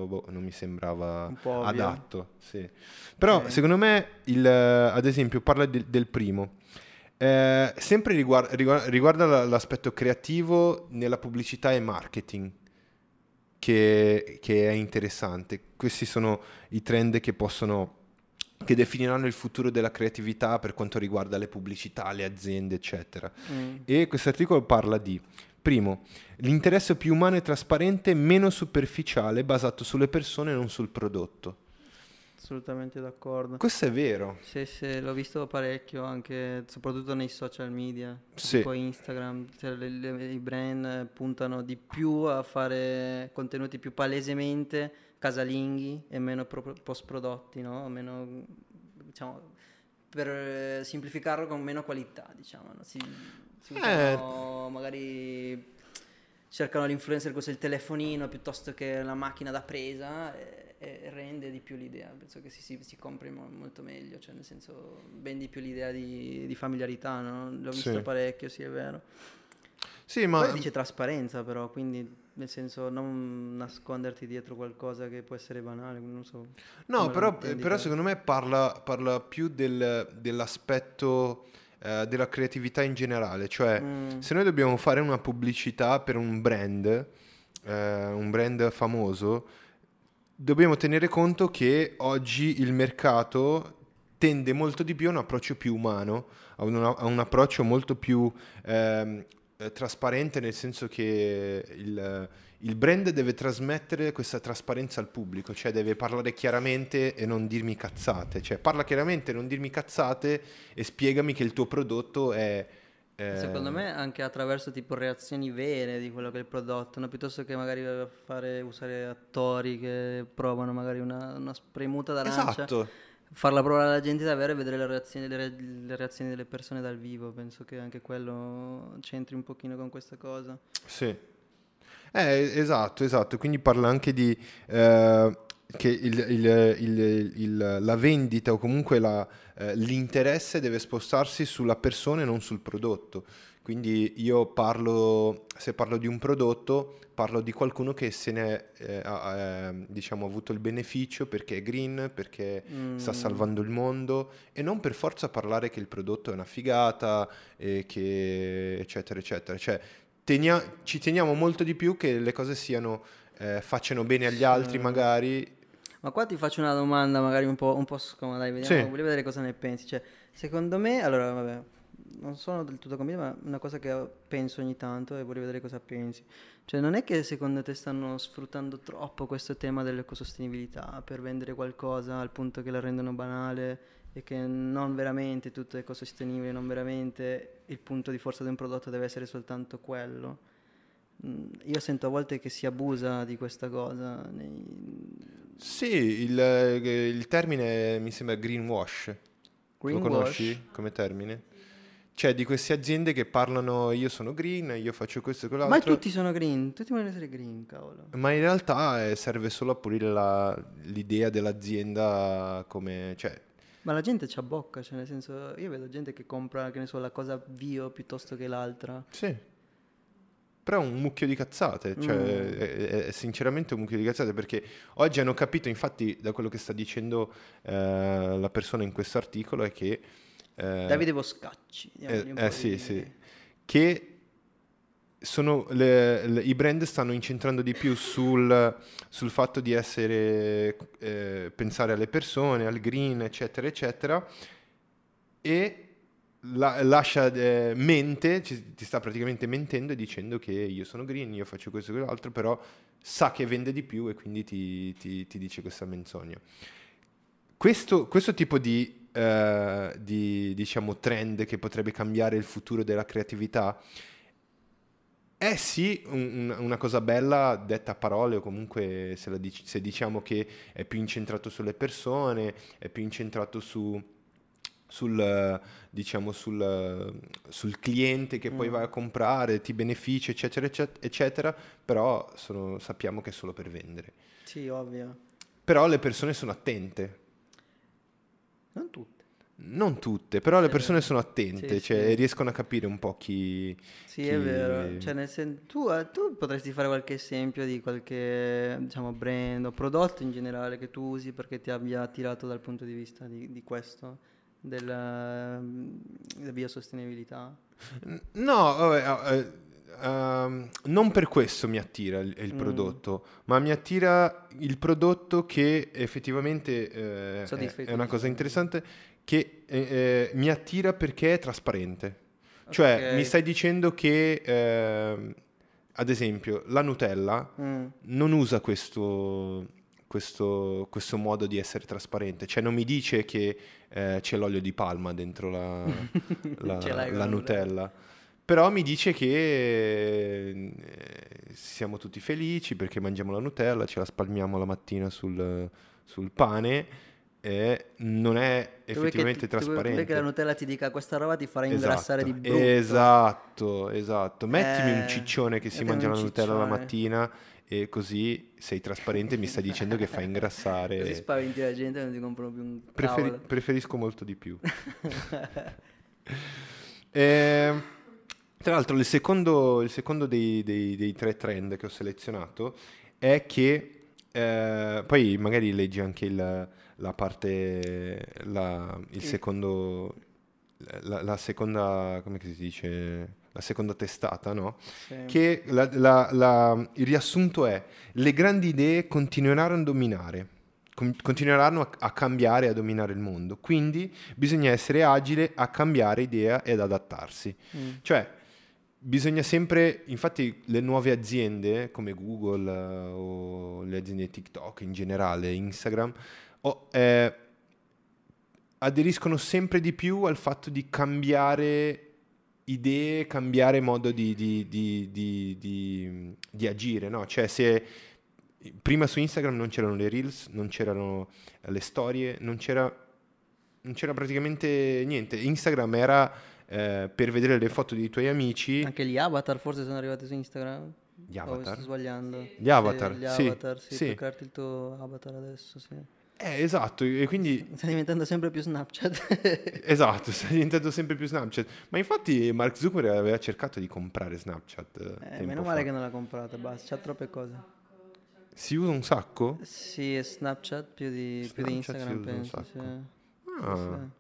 [SPEAKER 1] boh, non mi sembrava adatto sì. però
[SPEAKER 2] Ok.
[SPEAKER 1] secondo me il, ad esempio parla del- del primo Eh, sempre riguar- riguar- riguarda la- l'aspetto creativo nella pubblicità e marketing che, che è interessante. Questi sono i trend che possono che definiranno il futuro della creatività per quanto riguarda le pubblicità, le aziende, eccetera.
[SPEAKER 2] Mm.
[SPEAKER 1] E questo articolo parla di, primo, l'interesse più umano e trasparente, meno superficiale, basato sulle persone e non sul prodotto.
[SPEAKER 2] Assolutamente d'accordo.
[SPEAKER 1] Questo è vero.
[SPEAKER 2] Sì, sì, l'ho visto parecchio anche, soprattutto nei social media,
[SPEAKER 1] Sì.
[SPEAKER 2] tipo Instagram, cioè le- le- i brand puntano di più a fare contenuti più palesemente casalinghi e meno pro- post-prodotti, no? Meno, diciamo, per eh, semplificarlo con meno qualità, diciamo, no? Si, si
[SPEAKER 1] Eh.
[SPEAKER 2] usano magari cercano l'influencer con il telefonino piuttosto che la macchina da presa e, e rende di più l'idea. Penso che si, si, si compri mo- molto meglio, cioè nel senso vendi più l'idea di, di familiarità, no? L'ho visto
[SPEAKER 1] Sì.
[SPEAKER 2] parecchio, sì è vero.
[SPEAKER 1] Sì, ma
[SPEAKER 2] Poi dice trasparenza però, quindi nel senso non nasconderti dietro qualcosa che può essere banale, non so.
[SPEAKER 1] No, però, però secondo me parla, parla più del- dell'aspetto eh, della creatività in generale, cioè
[SPEAKER 2] Mm.
[SPEAKER 1] se noi dobbiamo fare una pubblicità per un brand, eh, un brand famoso, dobbiamo tenere conto che oggi il mercato tende molto di più a un approccio più umano, a un, a un approccio molto più ehm, eh, trasparente, nel senso che il, il brand deve trasmettere questa trasparenza al pubblico, cioè deve parlare chiaramente e non dirmi cazzate, cioè parla chiaramente e non dirmi cazzate e spiegami che il tuo prodotto è... eh,
[SPEAKER 2] Secondo me anche attraverso tipo reazioni vere di quello che è il prodotto, no? piuttosto che magari fare, usare attori che provano magari una, una spremuta d'arancia,
[SPEAKER 1] Esatto.
[SPEAKER 2] Farla provare alla gente davvero e vedere le reazioni, le re- le reazioni delle persone dal vivo, penso che anche quello c'entri un pochino con questa cosa.
[SPEAKER 1] Sì. Eh, esatto, esatto. Quindi parla anche di eh, che il- il- il- la vendita o comunque la, eh, l'interesse deve spostarsi sulla persona e non sul prodotto. Quindi io parlo, se parlo di un prodotto, parlo di qualcuno che se ne eh, ha eh, diciamo, avuto il beneficio perché è green, perché sta
[SPEAKER 2] Mm.
[SPEAKER 1] salvando il mondo e non per forza parlare che il prodotto è una figata e che eccetera eccetera. Cioè tenia- ci teniamo molto di più che le cose siano eh, facciano bene agli altri
[SPEAKER 2] Sì.
[SPEAKER 1] magari.
[SPEAKER 2] Ma qua ti faccio una domanda magari un po', un po' scomoda, dai, vediamo,
[SPEAKER 1] Sì.
[SPEAKER 2] voglio vedere cosa ne pensi. Cioè, secondo me, allora, vabbè, non sono del tutto convinto, ma è una cosa che penso ogni tanto e voglio vedere cosa pensi. Cioè, non è che secondo te stanno sfruttando troppo questo tema dell'ecosostenibilità per vendere qualcosa al punto che la rendono banale e che non veramente tutto è ecosostenibile, non veramente il punto di forza di un prodotto deve essere soltanto quello? Mm, Io sento a volte che si abusa di questa cosa. nei-
[SPEAKER 1] Sì, il, il termine mi sembra greenwash. Lo
[SPEAKER 2] Greenwash.
[SPEAKER 1] conosci come termine? Cioè di queste aziende che parlano io sono green, io faccio questo e quell'altro.
[SPEAKER 2] Ma tutti sono green, tutti vogliono essere green, cavolo.
[SPEAKER 1] Ma in realtà eh, serve solo a pulire la- l'idea dell'azienda come... Cioè,
[SPEAKER 2] Ma la gente c'ha bocca, cioè nel senso, io vedo gente che compra, che ne so, la cosa bio piuttosto che l'altra.
[SPEAKER 1] sì. Però è un mucchio di cazzate, cioè
[SPEAKER 2] Mm.
[SPEAKER 1] è, è- è sinceramente un mucchio di cazzate perché oggi hanno capito, infatti da quello che sta dicendo eh, la persona in questo articolo è che... eh,
[SPEAKER 2] Davide Boscacci.
[SPEAKER 1] Eh, eh, sì, sì. Che sono le- le- i brand stanno incentrando di più sul, sul fatto di essere, eh, pensare alle persone, al green, eccetera, eccetera, e la- lascia, eh, mente, ci- ti sta praticamente mentendo e dicendo che io sono green, io faccio questo e quell'altro, però sa che vende di più e quindi ti, ti- ti dice questa menzogna. Questo, questo tipo di, eh, di, diciamo, trend che potrebbe cambiare il futuro della creatività è sì un- un- una cosa bella detta a parole o comunque se, la dici- se diciamo che è più incentrato sulle persone, è più incentrato su, sul, eh, diciamo, sul, eh, sul cliente che poi
[SPEAKER 2] Mm.
[SPEAKER 1] vai a comprare, ti beneficia, eccetera, eccetera, eccetera, però sono- sappiamo che è solo per vendere.
[SPEAKER 2] Sì, ovvio.
[SPEAKER 1] Però le persone sono attente.
[SPEAKER 2] Non tutte.
[SPEAKER 1] Non tutte, però le persone sono attente,
[SPEAKER 2] Sì,
[SPEAKER 1] cioè
[SPEAKER 2] sì.
[SPEAKER 1] riescono a capire un po' chi...
[SPEAKER 2] Sì, è
[SPEAKER 1] chi-
[SPEAKER 2] vero. Cioè, nel sen- tu, eh, tu potresti fare qualche esempio di qualche, diciamo, brand o prodotto in generale che tu usi perché ti abbia attirato dal punto di vista di, di questo, della, mm, della biosostenibilità?
[SPEAKER 1] N- No, vabbè, eh, ehm, non per questo mi attira il, il
[SPEAKER 2] Mm.
[SPEAKER 1] prodotto, ma mi attira il prodotto che effettivamente eh, è, è una cosa interessante, che eh, eh, mi attira perché è trasparente. Cioè,
[SPEAKER 2] Ok.
[SPEAKER 1] mi stai dicendo che, ehm, ad esempio, la Nutella
[SPEAKER 2] Mm.
[SPEAKER 1] non usa questo, questo, questo modo di essere trasparente, cioè non mi dice che eh, c'è l'olio di palma dentro la, la la
[SPEAKER 2] Nutella.
[SPEAKER 1] Però mi dice che eh, siamo tutti felici perché mangiamo la Nutella, ce la spalmiamo la mattina sul, sul pane e non è
[SPEAKER 2] che
[SPEAKER 1] effettivamente
[SPEAKER 2] ti- tu vuoi
[SPEAKER 1] trasparente.
[SPEAKER 2] che la Nutella ti dica questa roba ti farà ingrassare
[SPEAKER 1] Esatto,
[SPEAKER 2] di brutto.
[SPEAKER 1] Esatto, esatto. Mettimi un
[SPEAKER 2] Eh,
[SPEAKER 1] ciccione che si mangia
[SPEAKER 2] un
[SPEAKER 1] la Nutella la mattina e così sei trasparente e mi stai dicendo che fa
[SPEAKER 2] Così
[SPEAKER 1] ingrassare.
[SPEAKER 2] spaventi la gente e non ti comprano più un
[SPEAKER 1] Preferi- preferisco molto di più. Ehm, tra l'altro il secondo, il secondo dei, dei- dei tre trend che ho selezionato è che, eh, poi magari leggi anche il- la parte, la, il
[SPEAKER 2] Sì.
[SPEAKER 1] secondo, la, la seconda, come si dice, la seconda testata, no?
[SPEAKER 2] Sì.
[SPEAKER 1] Che la- la- la- il riassunto è, le grandi idee continueranno a dominare, con- continueranno a, a cambiare e a dominare il mondo, quindi bisogna essere agile a cambiare idea ed adattarsi.
[SPEAKER 2] Mm.
[SPEAKER 1] Cioè, bisogna sempre, infatti le nuove aziende come Google eh, o le aziende TikTok in generale, Instagram, o- eh, aderiscono sempre di più al fatto di cambiare idee, cambiare modo di, di- di- di- agire, no? Cioè se prima su Instagram non c'erano le reels, non c'erano le storie, non c'era, non c'era praticamente niente. Instagram era eh, per vedere le foto dei tuoi amici,
[SPEAKER 2] Anche gli avatar forse sono arrivati su Instagram?
[SPEAKER 1] gli
[SPEAKER 2] O
[SPEAKER 1] avatar.
[SPEAKER 2] sto sbagliando?
[SPEAKER 1] Gli avatar,
[SPEAKER 2] gli
[SPEAKER 1] sì,
[SPEAKER 2] avatar, sì,
[SPEAKER 1] sì.
[SPEAKER 2] puoi crearti il tuo avatar adesso, sì.
[SPEAKER 1] Eh, esatto, e quindi
[SPEAKER 2] Sta diventando sempre più Snapchat.
[SPEAKER 1] Esatto, sta diventando sempre più Snapchat. Ma infatti Mark Zuckerberg aveva cercato di comprare Snapchat. eh,
[SPEAKER 2] meno male
[SPEAKER 1] fa.
[SPEAKER 2] che non l'ha comprata, basta, c'ha troppe cose.
[SPEAKER 1] Si usa un sacco?
[SPEAKER 2] Sì, è Snapchat più di, più di
[SPEAKER 1] Snapchat
[SPEAKER 2] Instagram, penso, sì. Sì,
[SPEAKER 1] Ah.
[SPEAKER 2] sì.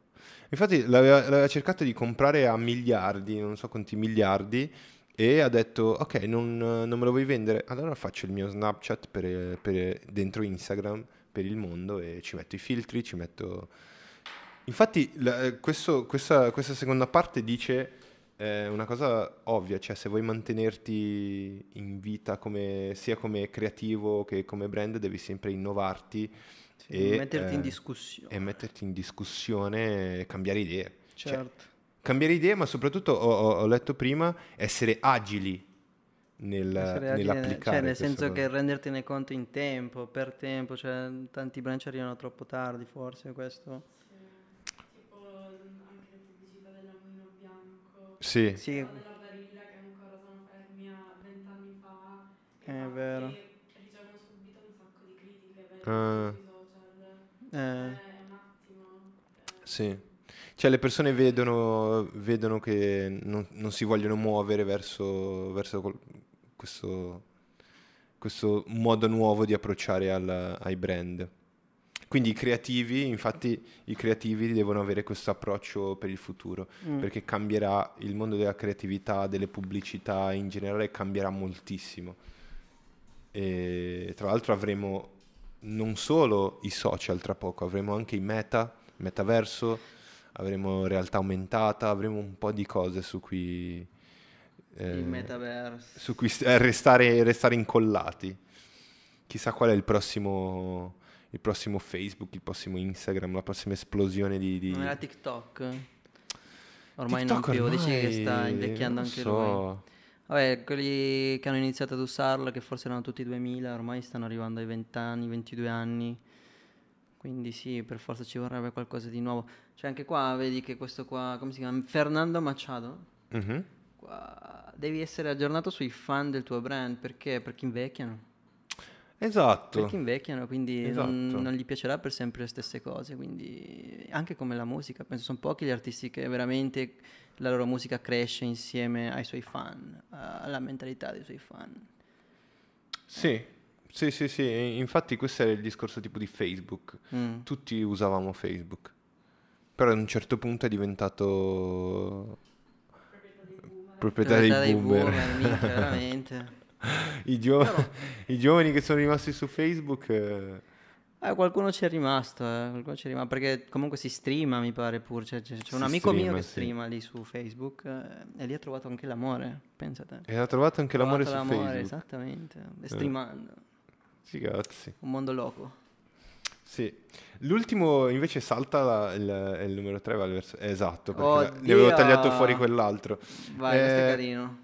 [SPEAKER 1] Infatti l'aveva, l'aveva cercato di comprare a miliardi, non so quanti miliardi, e ha detto, ok, non, non me lo vuoi vendere? Allora faccio il mio Snapchat per, per- dentro Instagram per il mondo e ci metto i filtri, ci metto... Infatti la- questo- questa, questa seconda parte dice eh, una cosa ovvia, cioè se vuoi mantenerti in vita come- sia come creativo che come brand devi sempre innovarti e,
[SPEAKER 2] metterti in
[SPEAKER 1] eh,
[SPEAKER 2] discussione.
[SPEAKER 1] e metterti in discussione e cambiare idee. Cioè,
[SPEAKER 2] certo.
[SPEAKER 1] cambiare idee, ma soprattutto ho, ho- ho letto prima, essere agili nel-
[SPEAKER 2] Essere agile,
[SPEAKER 1] nell'applicare.
[SPEAKER 2] cioè nel senso
[SPEAKER 1] cosa.
[SPEAKER 2] che rendertene conto in tempo, per tempo, cioè tanti brand ci arrivano troppo tardi forse questo.
[SPEAKER 3] Tipo
[SPEAKER 1] Sì,
[SPEAKER 2] Sì,
[SPEAKER 3] della Barilla che ancora sono fermi a vent'anni fa.
[SPEAKER 2] È vero.
[SPEAKER 3] Che ricevono subito un sacco di critiche
[SPEAKER 1] Ah.
[SPEAKER 2] Eh,
[SPEAKER 3] È un attimo. eh,
[SPEAKER 1] sì. Cioè le persone vedono, vedono che non, non si vogliono muovere verso, verso col- questo, questo modo nuovo di approcciare al- ai brand. Quindi i creativi, infatti i creativi devono avere questo approccio per il futuro,
[SPEAKER 2] mm.
[SPEAKER 1] perché cambierà il mondo della creatività, delle pubblicità in generale, cambierà moltissimo. E tra l'altro avremo non solo i social tra poco, avremo anche i meta, metaverso, avremo realtà aumentata, avremo un po' di cose su cui, eh,
[SPEAKER 2] il metaverse.
[SPEAKER 1] su cui eh, restare, restare incollati. Chissà qual è il prossimo, il prossimo Facebook, il prossimo Instagram, la prossima esplosione di... di-
[SPEAKER 2] Non era TikTok? Ormai
[SPEAKER 1] TikTok
[SPEAKER 2] non più, dici che
[SPEAKER 1] ormai,
[SPEAKER 2] sta invecchiando anche
[SPEAKER 1] so.
[SPEAKER 2] lui. Vabbè, quelli che hanno iniziato ad usarlo, che forse erano tutti 2000, ormai stanno arrivando ai 20 anni, 22 anni. Quindi sì, per forza ci vorrebbe qualcosa di nuovo. Cioè anche qua vedi che questo qua, come si chiama? Fernando Machado.
[SPEAKER 1] Mhm.
[SPEAKER 2] Qua devi essere aggiornato sui fan del tuo brand, perché? Perché invecchiano.
[SPEAKER 1] Esatto.
[SPEAKER 2] Perché invecchiano, quindi non,
[SPEAKER 1] Esatto.
[SPEAKER 2] non gli piacerà per sempre le stesse cose. Quindi anche come la musica, penso sono pochi gli artisti che veramente la loro musica cresce insieme ai suoi fan, alla mentalità dei suoi fan.
[SPEAKER 1] Sì, sì, sì, sì. e Infatti questo è il discorso tipo di Facebook.
[SPEAKER 2] Mm.
[SPEAKER 1] Tutti usavamo Facebook. Però ad un certo punto è diventato proprietà dei
[SPEAKER 2] Proprietà
[SPEAKER 1] boomer.
[SPEAKER 2] minchia, veramente.
[SPEAKER 1] I, gio- I giovani che sono rimasti su Facebook... eh,
[SPEAKER 2] Eh, qualcuno ci è rimasto, eh, qualcuno ci è rimasto, perché comunque si streama, mi pare pure. C'è, c'è- c'è un amico mio
[SPEAKER 1] streama,
[SPEAKER 2] che
[SPEAKER 1] sì.
[SPEAKER 2] streama lì su Facebook eh, e lì ha trovato anche l'amore, pensate.
[SPEAKER 1] E ha trovato anche l'amore su
[SPEAKER 2] Trovato l'amore,
[SPEAKER 1] Facebook.
[SPEAKER 2] esattamente, e streamando.
[SPEAKER 1] Sì, cazzi.
[SPEAKER 2] Un mondo loco.
[SPEAKER 1] Sì. L'ultimo invece salta la- il, il numero 3, va verso... Esatto, perché la-
[SPEAKER 2] Oddio!
[SPEAKER 1] ne avevo tagliato fuori quell'altro.
[SPEAKER 2] Vai, questo è
[SPEAKER 1] Eh,
[SPEAKER 2] carino.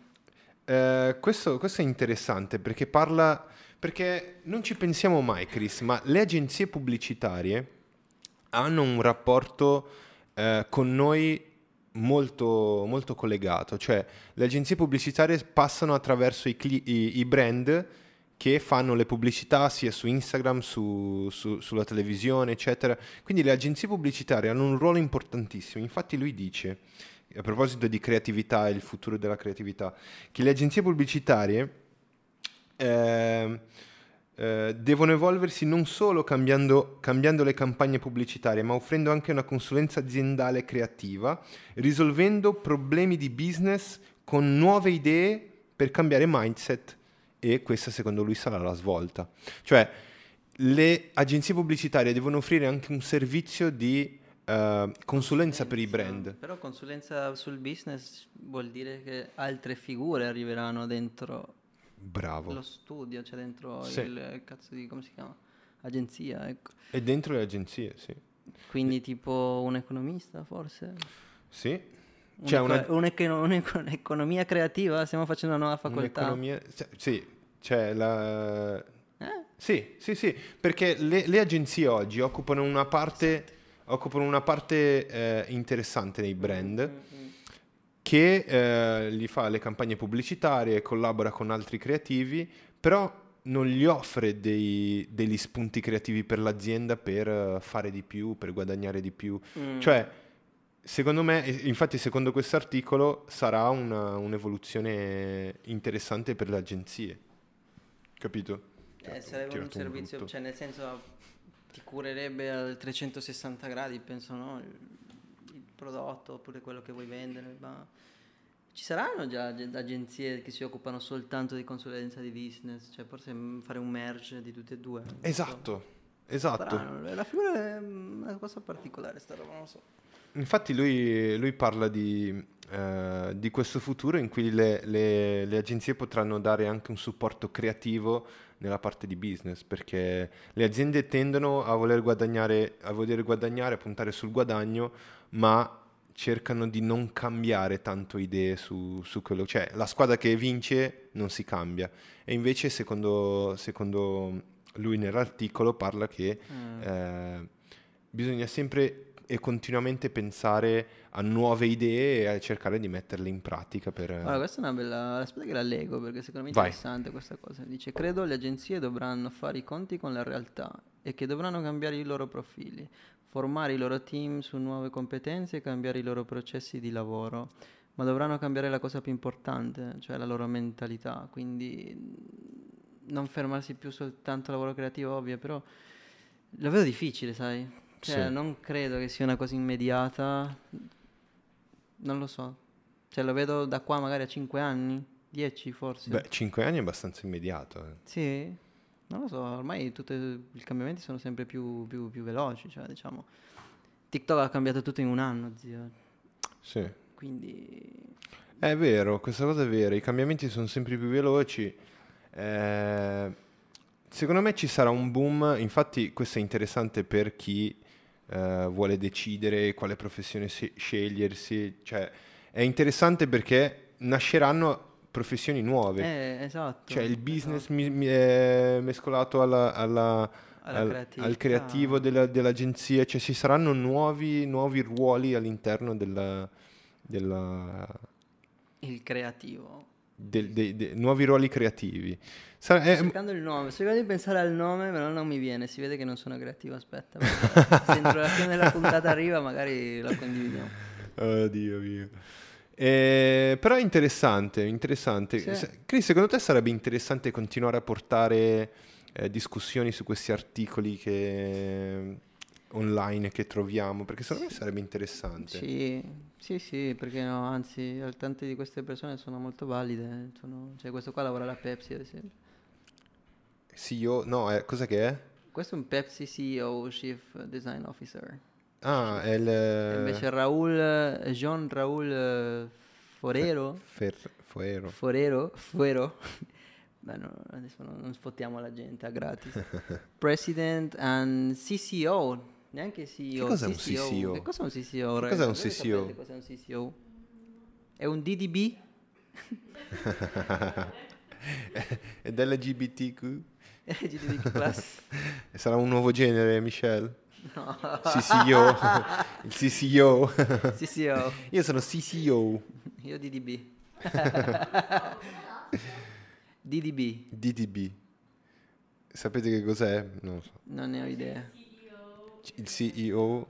[SPEAKER 1] Eh, questo, questo è interessante perché parla... Perché non ci pensiamo mai, Chris, ma le agenzie pubblicitarie hanno un rapporto eh, con noi molto, molto collegato. Cioè, le agenzie pubblicitarie passano attraverso i, cli- i- i brand che fanno le pubblicità sia su Instagram, su- su- sulla televisione, eccetera. Quindi le agenzie pubblicitarie hanno un ruolo importantissimo. Infatti lui dice, a proposito di creatività e il futuro della creatività, che le agenzie pubblicitarie ehm, eh, devono evolversi non solo cambiando, cambiando le campagne pubblicitarie, ma offrendo anche una consulenza aziendale creativa, risolvendo problemi di business con nuove idee per cambiare mindset e questa secondo lui sarà la svolta. Cioè le agenzie pubblicitarie devono offrire anche un servizio di eh, consulenza per i brand.
[SPEAKER 2] Però consulenza sul business vuol dire che altre figure arriveranno dentro
[SPEAKER 1] Bravo.
[SPEAKER 2] lo studio, cioè dentro
[SPEAKER 1] Sì.
[SPEAKER 2] il cazzo di come si chiama? Agenzia, ecco.
[SPEAKER 1] E dentro le agenzie, sì.
[SPEAKER 2] Quindi tipo un economista forse?
[SPEAKER 1] Sì. C'è una,
[SPEAKER 2] Un'eco- un'econo- un'eco- un'economia creativa, stiamo facendo una nuova facoltà.
[SPEAKER 1] un'economia... cioè, Sì, c'è la...
[SPEAKER 2] Eh?
[SPEAKER 1] Sì, sì, sì, perché le, le agenzie oggi occupano una parte, occupano una parte eh, interessante nei brand che eh, gli fa le campagne pubblicitarie, collabora con altri creativi, però non gli offre dei- degli spunti creativi per l'azienda per eh, fare di più, per guadagnare di più.
[SPEAKER 2] Mm.
[SPEAKER 1] Cioè, secondo me, infatti secondo questo articolo sarà una- un'evoluzione interessante per le agenzie. Capito?
[SPEAKER 2] Eh,
[SPEAKER 1] Cioè,
[SPEAKER 2] sarebbe un servizio,
[SPEAKER 1] brutto.
[SPEAKER 2] cioè nel senso ti curerebbe al 360 gradi, penso, no? Il, il prodotto oppure quello che vuoi vendere, ma ci saranno già ag- agenzie che si occupano soltanto di consulenza di business, cioè forse mm, fare un merge di tutte e due. non so.
[SPEAKER 1] Esatto, esatto.
[SPEAKER 2] Strano, La figura è mm, una cosa particolare, sta roba, non lo so.
[SPEAKER 1] Infatti lui, lui parla di, eh, di questo futuro in cui le, le- le agenzie potranno dare anche un supporto creativo nella parte di business, perché le aziende tendono a voler guadagnare, a voler guadagnare, a puntare sul guadagno, ma cercano di non cambiare tanto idee su, su quello. Cioè, la squadra che vince non si cambia. E invece, secondo, secondo lui nell'articolo, parla che
[SPEAKER 2] Mm.
[SPEAKER 1] eh, bisogna sempre e continuamente pensare a nuove idee e a cercare di metterle in pratica per...
[SPEAKER 2] Allora, questa è una bella... Aspetta che la leggo perché secondo me è
[SPEAKER 1] Vai.
[SPEAKER 2] interessante questa cosa. Dice, credo le agenzie dovranno fare i conti con la realtà e che dovranno cambiare i loro profili, formare i loro team su nuove competenze e cambiare i loro processi di lavoro, ma dovranno cambiare la cosa più importante, cioè la loro mentalità. Quindi non fermarsi più soltanto al lavoro creativo, ovvio, però lo vedo difficile, sai? Cioè,
[SPEAKER 1] Sì.
[SPEAKER 2] non credo che sia una cosa immediata. Non lo so. Cioè, lo vedo da qua magari a 5 anni, 10 forse.
[SPEAKER 1] Beh, 5 anni è abbastanza immediato. eh.
[SPEAKER 2] Sì, non lo so, ormai tutti i cambiamenti sono sempre più, più- più veloci, cioè diciamo... TikTok ha cambiato tutto in un anno, zio.
[SPEAKER 1] Sì.
[SPEAKER 2] Quindi...
[SPEAKER 1] È vero, questa cosa è vera, i cambiamenti sono sempre più veloci. eh, secondo me ci sarà un boom, infatti questo è interessante per chi eh, vuole decidere quale professione se- scegliersi, cioè è interessante perché nasceranno professioni nuove,
[SPEAKER 2] Eh, esatto.
[SPEAKER 1] cioè il business
[SPEAKER 2] esatto.
[SPEAKER 1] mi- mi- è mescolato alla- alla- al, al creativo della- dell'agenzia, cioè ci saranno nuovi, nuovi ruoli all'interno della- della,
[SPEAKER 2] Il creativo.
[SPEAKER 1] Del- dei- dei- nuovi ruoli creativi. Sarà-
[SPEAKER 2] Sto
[SPEAKER 1] è-
[SPEAKER 2] cercando il nome, sto cercando di pensare al nome, però non mi viene, si vede che non sono creativo, aspetta. Se entro la fine della puntata arriva magari lo condividiamo.
[SPEAKER 1] Oddio mio. Eh, però è interessante, interessante.
[SPEAKER 2] Sì.
[SPEAKER 1] Chris, secondo te sarebbe interessante continuare a portare eh, discussioni su questi articoli che online che troviamo? Perché secondo me sarebbe interessante.
[SPEAKER 2] Sì, sì, sì, perché no, anzi, tante di queste persone sono molto valide. sono- cioè, questo qua lavora alla Pepsi, ad esempio.
[SPEAKER 1] CEO, no, è, cos'è che è?
[SPEAKER 2] Questo è un Pepsi CEO, Chief Design Officer.
[SPEAKER 1] Ah, è il...
[SPEAKER 2] E Invece Raul, eh, Jean Raul eh, Forero,
[SPEAKER 1] Fer- Fuero.
[SPEAKER 2] Forero, Fuero, Beh, no, adesso non, non sfottiamo la gente a gratis. President and CCO, neanche CEO.
[SPEAKER 1] cos'è un CCO?
[SPEAKER 2] Che cos'è un CCO?
[SPEAKER 1] Che cos'è un CCO?
[SPEAKER 2] Cos'è un CCO? È un DDB?
[SPEAKER 1] È dell'LGBTQ? E sarà un nuovo genere, Michelle?
[SPEAKER 2] No.
[SPEAKER 1] CCO. Il CCO.
[SPEAKER 2] CCO.
[SPEAKER 1] Io sono CCO.
[SPEAKER 2] Io DDB. DDB,
[SPEAKER 1] DDB. Sapete che cos'è? Non so.
[SPEAKER 2] non ne ho idea.
[SPEAKER 1] Il CEO.